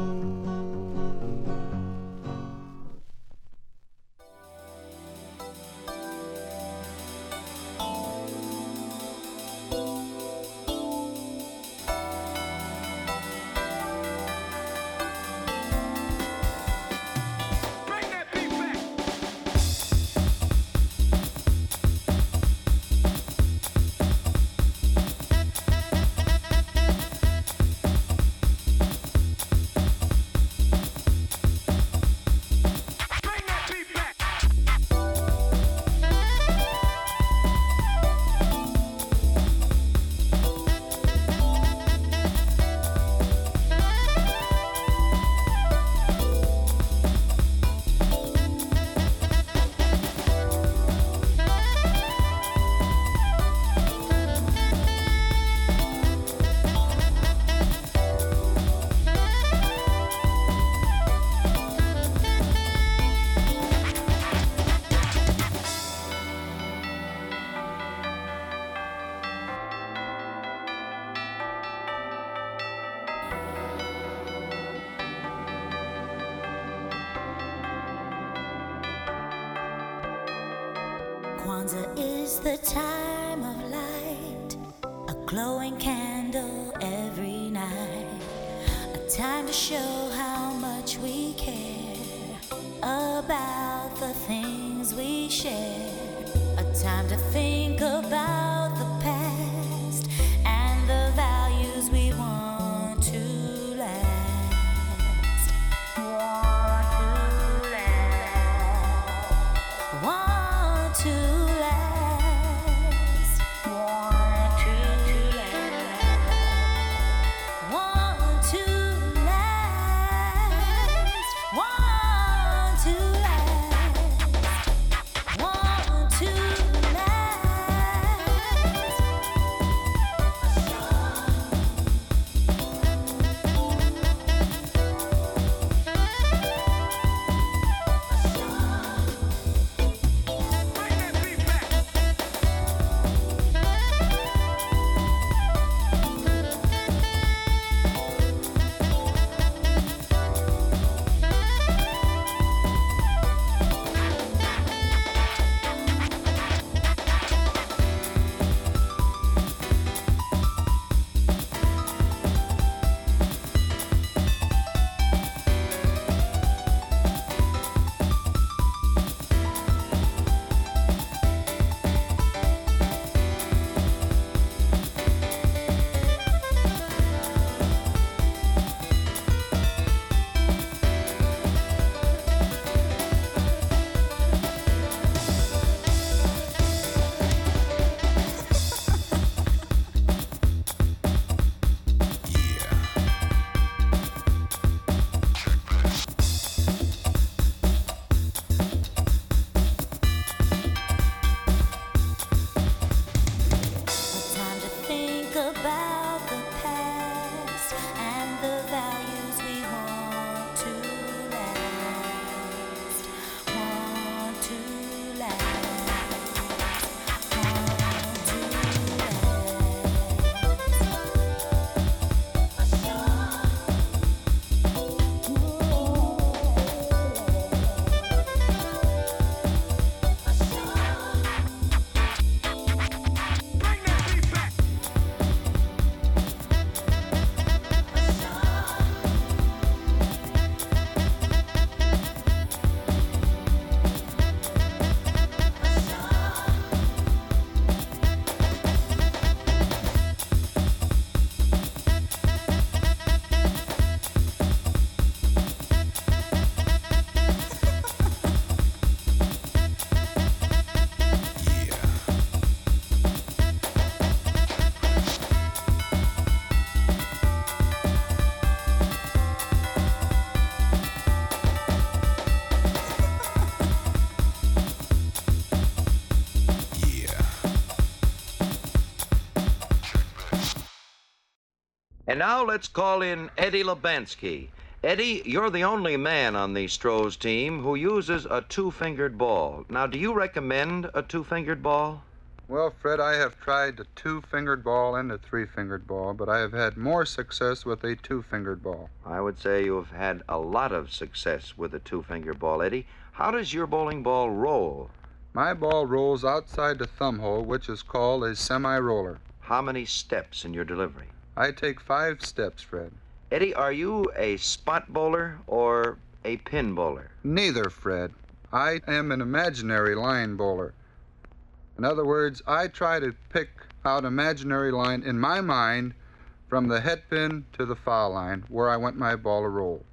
Kwanzaa is the time of light, a glowing candle every night, a time to show how much we care about the things we share, a time to think about And now let's call in Eddie Lubanski. Eddie, you're the only man on the Stroh's team who uses a two fingered ball. Now, do you recommend a two fingered ball? Well, Fred, I have tried the two fingered ball and the three fingered ball, but I have had more success with a two fingered ball. I would say you have had a lot of success with a two fingered ball, Eddie. How does your bowling ball roll? My ball rolls outside the thumb hole, which is called a semi roller. How many steps in your delivery? I take five steps, Fred. Eddie, are you a spot bowler or a pin bowler? Neither, Fred. I am an imaginary line bowler. In other words, I try to pick out imaginary line in my mind from the head pin to the foul line where I want my ball to roll.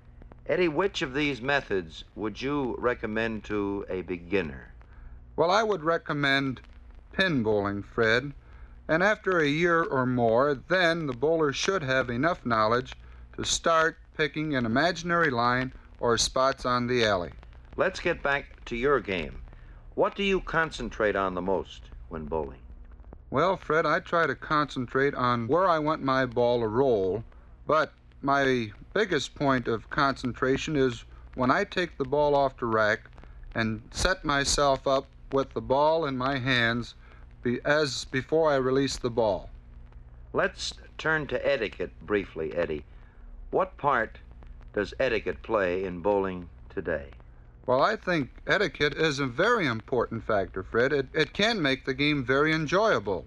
Eddie, which of these methods would you recommend to a beginner? Well, I would recommend pin bowling, Fred. And after a year or more, then the bowler should have enough knowledge to start picking an imaginary line or spots on the alley. Let's get back to your game. What do you concentrate on the most when bowling? Well, Fred, I try to concentrate on where I want my ball to roll, but my biggest point of concentration is when I take the ball off the rack and set myself up with the ball in my hands be, as before I release the ball. Let's turn to etiquette briefly, Eddie. What part does etiquette play in bowling today? Well, I think etiquette is a very important factor, Fred. It, it can make the game very enjoyable.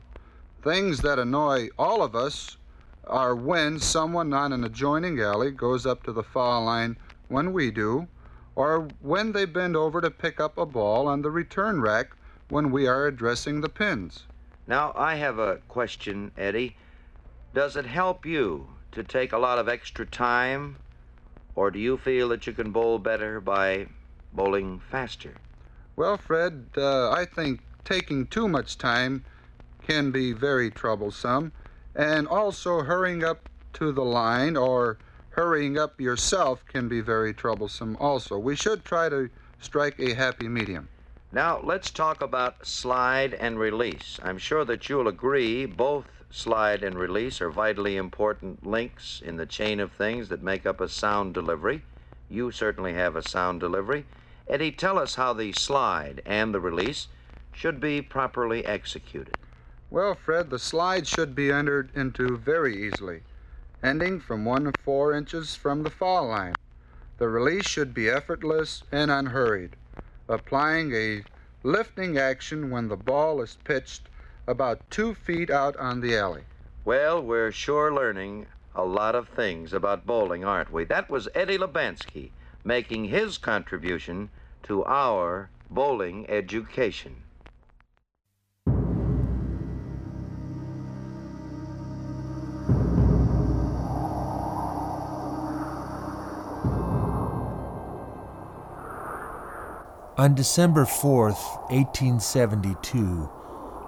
Things that annoy all of us are when someone on an adjoining alley goes up to the foul line when we do, or when they bend over to pick up a ball on the return rack when we are addressing the pins. Now, I have a question, Eddie. Does it help you to take a lot of extra time, or do you feel that you can bowl better by bowling faster? Well, Fred, uh, I think taking too much time can be very troublesome, and also hurrying up to the line or hurrying up yourself can be very troublesome also. We should try to strike a happy medium. Now, let's talk about slide and release. I'm sure that you'll agree both slide and release are vitally important links in the chain of things that make up a sound delivery. You certainly have a sound delivery. Eddie, tell us how the slide and the release should be properly executed. Well, Fred, the slide should be entered into very easily, ending from one to four inches from the foul line. The release should be effortless and unhurried, applying a lifting action when the ball is pitched about two feet out on the alley. Well, we're sure learning a lot of things about bowling, aren't we? That was Eddie Lubanski making his contribution to our bowling education. On December 4th, 1872,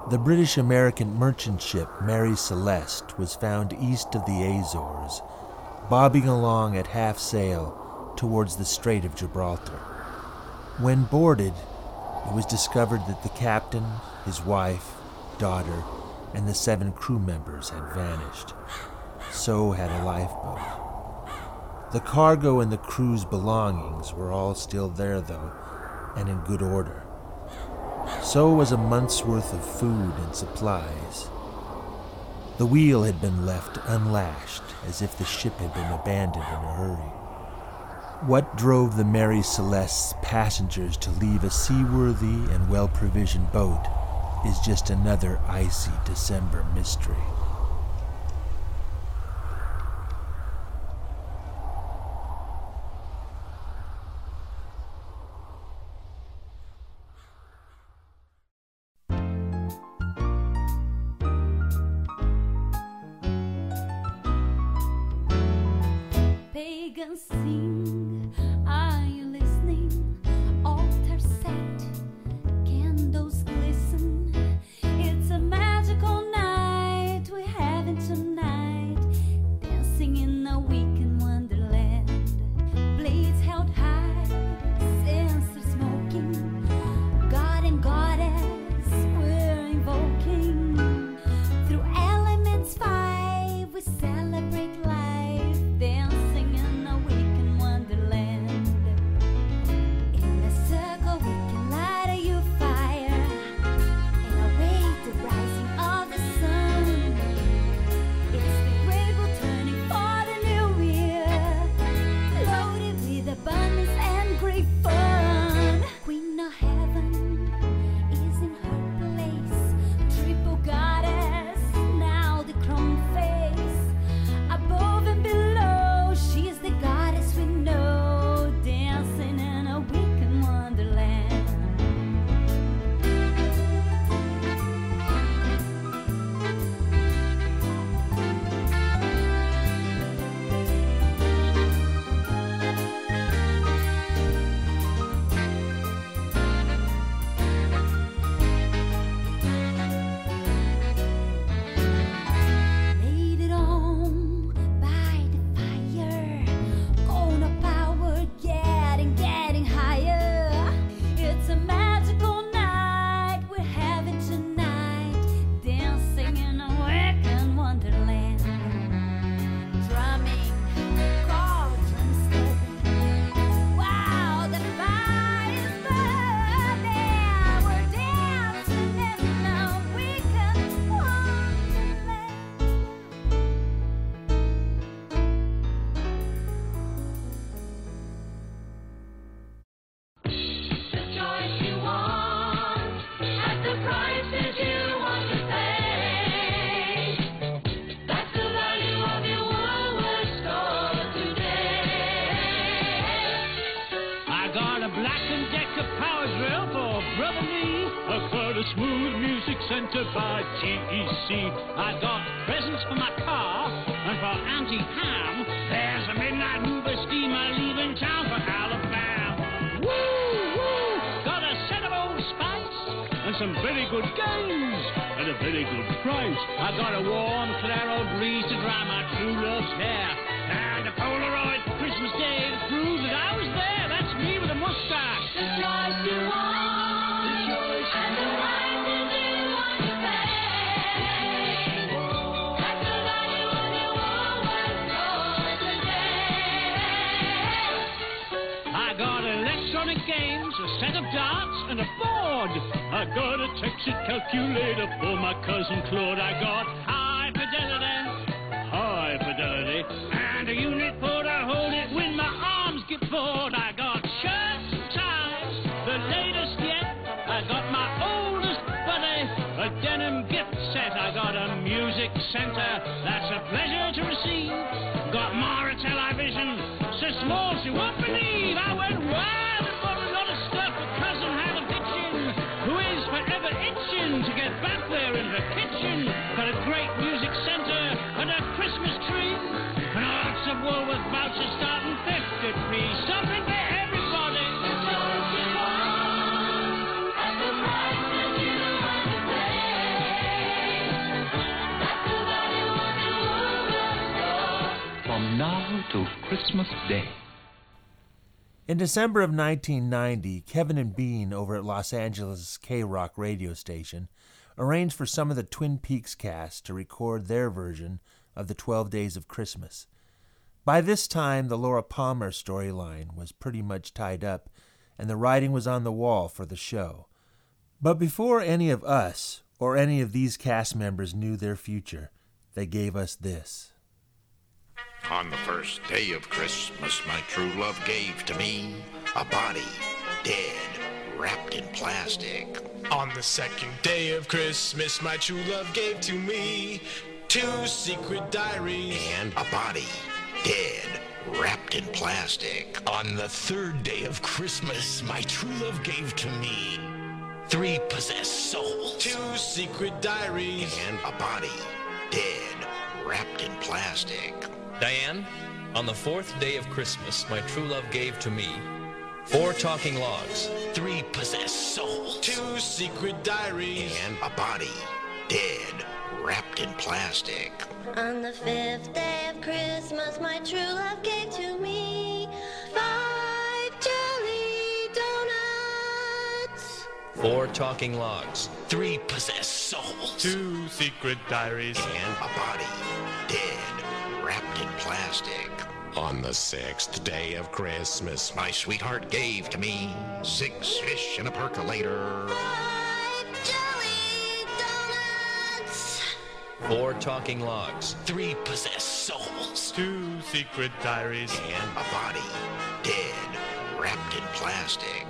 the British American merchant ship Mary Celeste was found east of the Azores, bobbing along at half sail towards the Strait of Gibraltar. When boarded, it was discovered that the captain, his wife, daughter, and the seven crew members had vanished. So had a lifeboat. The cargo and the crew's belongings were all still there, though, and in good order. So was a month's worth of food and supplies. The wheel had been left unlashed, as if the ship had been abandoned in a hurry. What drove the Mary Celeste's passengers to leave a seaworthy and well provisioned boat is just another icy December mystery. Calculator for my cousin Claude. I got high fidelity, high fidelity, and a unit for to hold it when my arms get bored. I got shirts and ties, the latest yet. I got my oldest buddy, a denim gift set. I got a music center, that's a pleasure to receive. Got Mara television, so small she won't till Christmas Day. In December of 1990, Kevin and Bean over at Los Angeles KROQ radio station arranged for some of the Twin Peaks cast to record their version of the 12 Days of Christmas. By this time, the Laura Palmer storyline was pretty much tied up, and the writing was on the wall for the show. But before any of us or any of these cast members knew their future, they gave us this. On the first day of Christmas, my true love gave to me a body dead, wrapped in plastic. On the second day of Christmas, my true love gave to me two secret diaries. And a body dead, wrapped in plastic. On the third day of Christmas, my true love gave to me three possessed souls. Two secret diaries. And a body dead, wrapped in plastic. Diane, on the fourth day of Christmas, my true love gave to me four talking logs. Three possessed souls. Two secret diaries. And a body dead, wrapped in plastic. On the fifth day of Christmas, my true love gave to me five jelly donuts. Four talking logs. Three possessed souls. Two secret diaries. And a body dead, wrapped in plastic. On the sixth day of Christmas, my sweetheart gave to me six fish and a percolator. Five jelly donuts. Four talking logs. Three possessed souls. Two secret diaries. And a body dead, wrapped in plastic.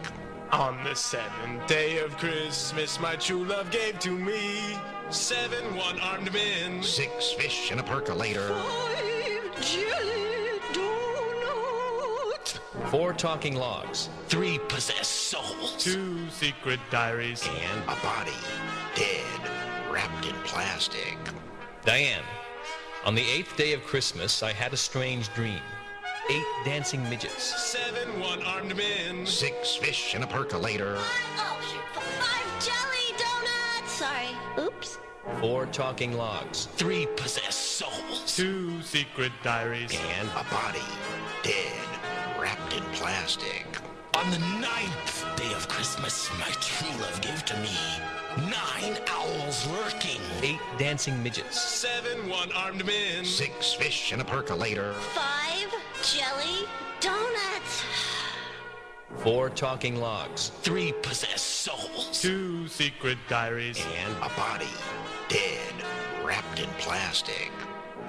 On the seventh day of Christmas, my true love gave to me seven one-armed men. Six fish and a percolator. Five jelly donuts. Four talking logs. Three possessed souls. Two secret diaries. And a body dead, wrapped in plastic. Diane, on the eighth day of Christmas, I had a strange dream. Eight dancing midgets. Seven one-armed men. Six fish and a percolator. Oh. Five jelly donuts. Sorry. Oops. Four talking logs. Three possessed souls. Two secret diaries. And a body dead, wrapped in plastic. On the ninth day of Christmas, my true love gave to me nine owls lurking. Eight dancing midgets. Seven one-armed men. Six fish and a percolator. Five jelly donuts. Four talking logs. Three possessed souls. Two secret diaries. And a body dead, wrapped in plastic.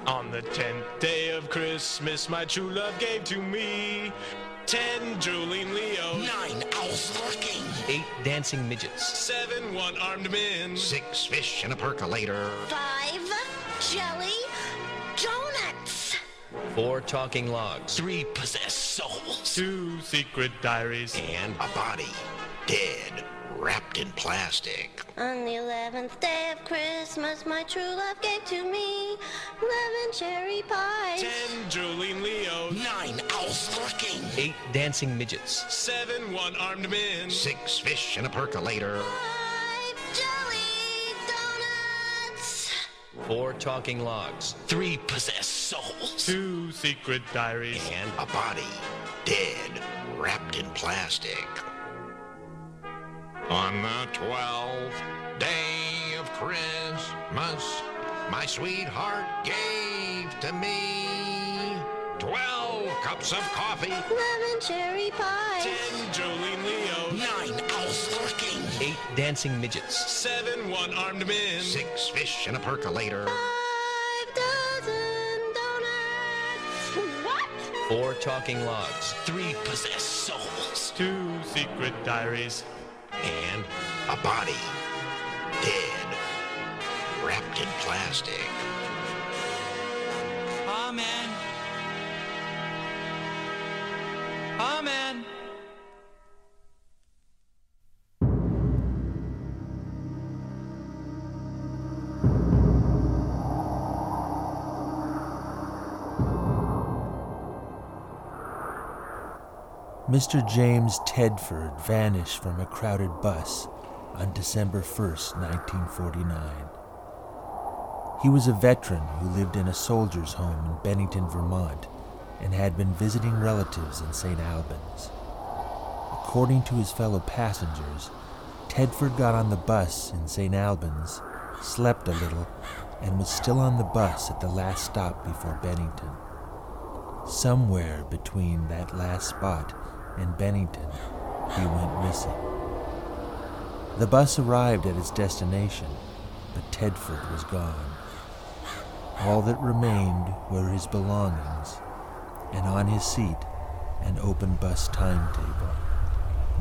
On the tenth day of Christmas, my true love gave to me ten drooling Leos. Nine owls lurking. Eight dancing midgets. Seven one-armed men. Six fish and a percolator. Five jelly donuts. Four talking logs. Three possessed souls. Two secret diaries. And a body, dead, wrapped in plastic. On the eleventh day of Christmas, my true love gave to me eleven cherry pies. Ten drooling Leos. Nine owls lurking. Eight dancing midgets. Seven one-armed men. Six fish in a percolator. Five jelly donuts. Four talking logs. Three possessed souls. Two secret diaries. And a body, dead, wrapped in plastic. On the twelfth day of Christmas, my sweetheart gave to me twelve cups of coffee. Eleven cherry pies. Ten drooling Leos. Nine owls lurking. Eight dancing midgets. Seven one-armed men. Six fish in a percolator. Five dozen donuts. What? Four talking logs. Three possessed souls. Two secret diaries. And a body, dead, wrapped in plastic. Amen. Amen. Mr. James Tedford vanished from a crowded bus on December 1st, 1949. He was a veteran who lived in a soldier's home in Bennington, Vermont, and had been visiting relatives in St. Albans. According to his fellow passengers, Tedford got on the bus in St. Albans, slept a little, and was still on the bus at the last stop before Bennington. Somewhere between that last spot and Bennington, he went missing. The bus arrived at its destination, but Tedford was gone. All that remained were his belongings, and on his seat, an open bus timetable.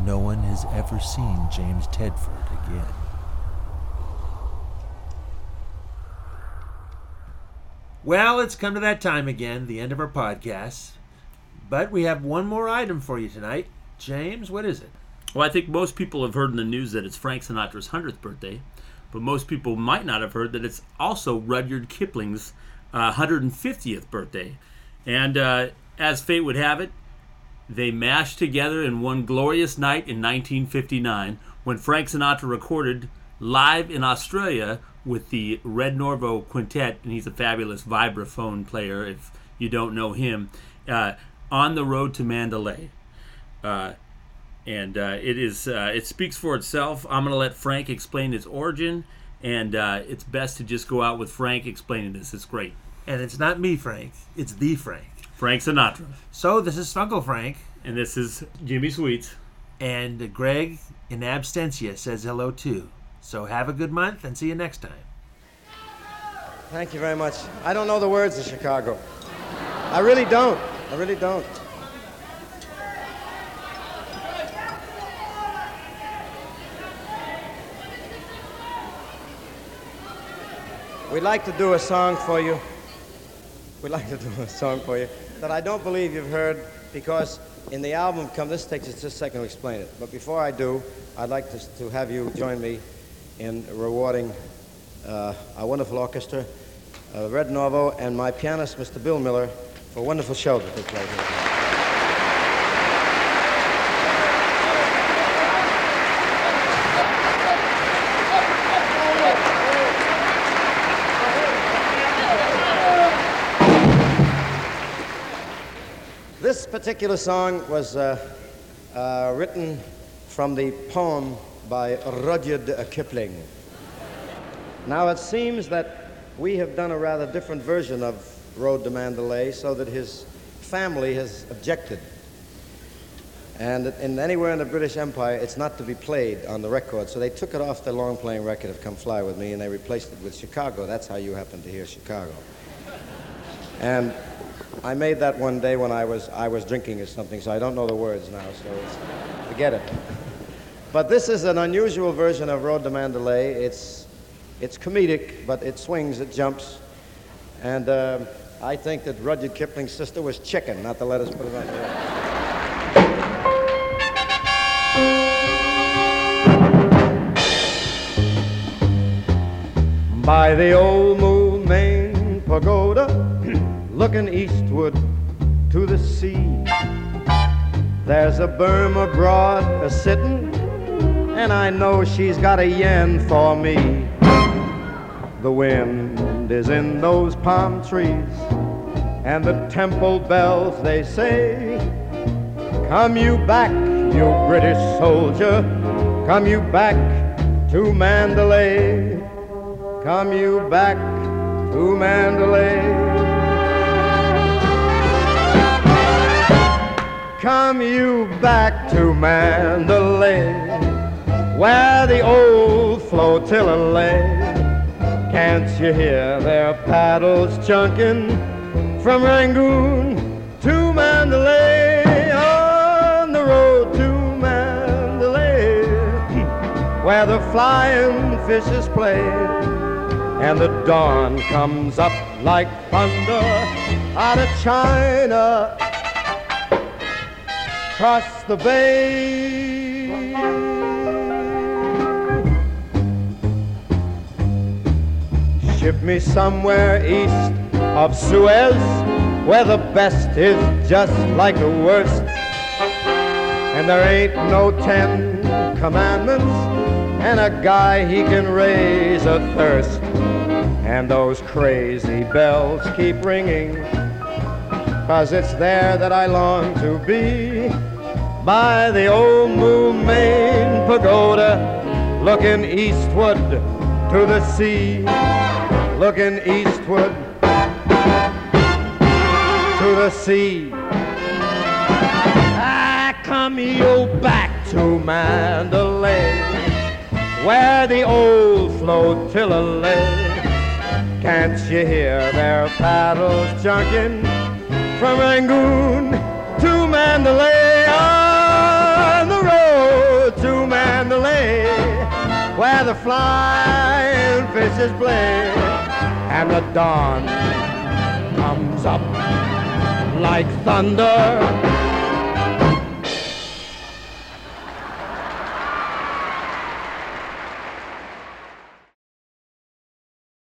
No one has ever seen James Tedford again. Well, it's come to that time again, the end of our podcast. But we have one more item for you tonight. James, what is it? Well, I think most people have heard in the news that it's Frank Sinatra's 100th birthday, but most people might not have heard that it's also Rudyard Kipling's uh, 150th birthday. And uh, as fate would have it, they mashed together in one glorious night in 1959 when Frank Sinatra recorded live in Australia with the Red Norvo Quintet, and he's a fabulous vibraphone player if you don't know him, uh, on the road to Mandalay. Uh, and uh, it is uh, it speaks for itself. I'm going to let Frank explain its origin, and uh, it's best to just go out with Frank explaining this. It's great. And it's not me, Frank. It's the Frank. Frank Sinatra. So this is Funko Frank. And this is Jimmy Sweets. And Greg in absentia says hello too. So have a good month and see you next time. Thank you very much. I don't know the words of Chicago. I really don't. I really don't. We'd like to do a song for you. We'd like to do a song for you that I don't believe you've heard because in the album come this takes us just a second to explain it. But before I do, I'd like to, to have you join me in rewarding uh, our wonderful orchestra, uh, Red Norvo, and my pianist, Mr. Bill Miller, a wonderful show that they played here. This particular song was uh, uh, written from the poem by Rudyard Kipling. Now, it seems that we have done a rather different version of Road to Mandalay so that his family has objected. And in anywhere in the British Empire, it's not to be played on the record. So they took it off the long playing record of Come Fly With Me and they replaced it with Chicago. That's how you happen to hear Chicago. And I made that one day when I was, I was drinking or something, so I don't know the words now, so forget it. But this is an unusual version of Road to Mandalay. It's, it's comedic, but it swings, it jumps. And uh, I think that Rudyard Kipling's sister was chicken, not to let us put it on there. By the old Moulmein pagoda, (clears throat) looking eastward to the sea. There's a Burma broad a sitting, and I know she's got a yen for me. The wind is in those palm trees, and the temple bells they say, Come you back, you British soldier, come you back to Mandalay, come you back to Mandalay. Come you back to Mandalay, where the old flotilla lay. Can't you hear their paddles chunking from Rangoon to Mandalay? On the road to Mandalay, where the flying fishes play, and the dawn comes up like thunder out of China across the bay. Ship me somewhere east of Suez, where the best is just like the worst. And there ain't no ten commandments, and a guy he can raise a thirst. And those crazy bells keep ringing Cause it's there that I long to be by the old Moulmein Pagoda, looking eastward to the sea, looking eastward to the sea. I come you back to Mandalay, where the old flotilla lay. Can't you hear their paddles chunking? from Rangoon to Mandalay on the road to Mandalay where the flying fishes play and the dawn comes up like thunder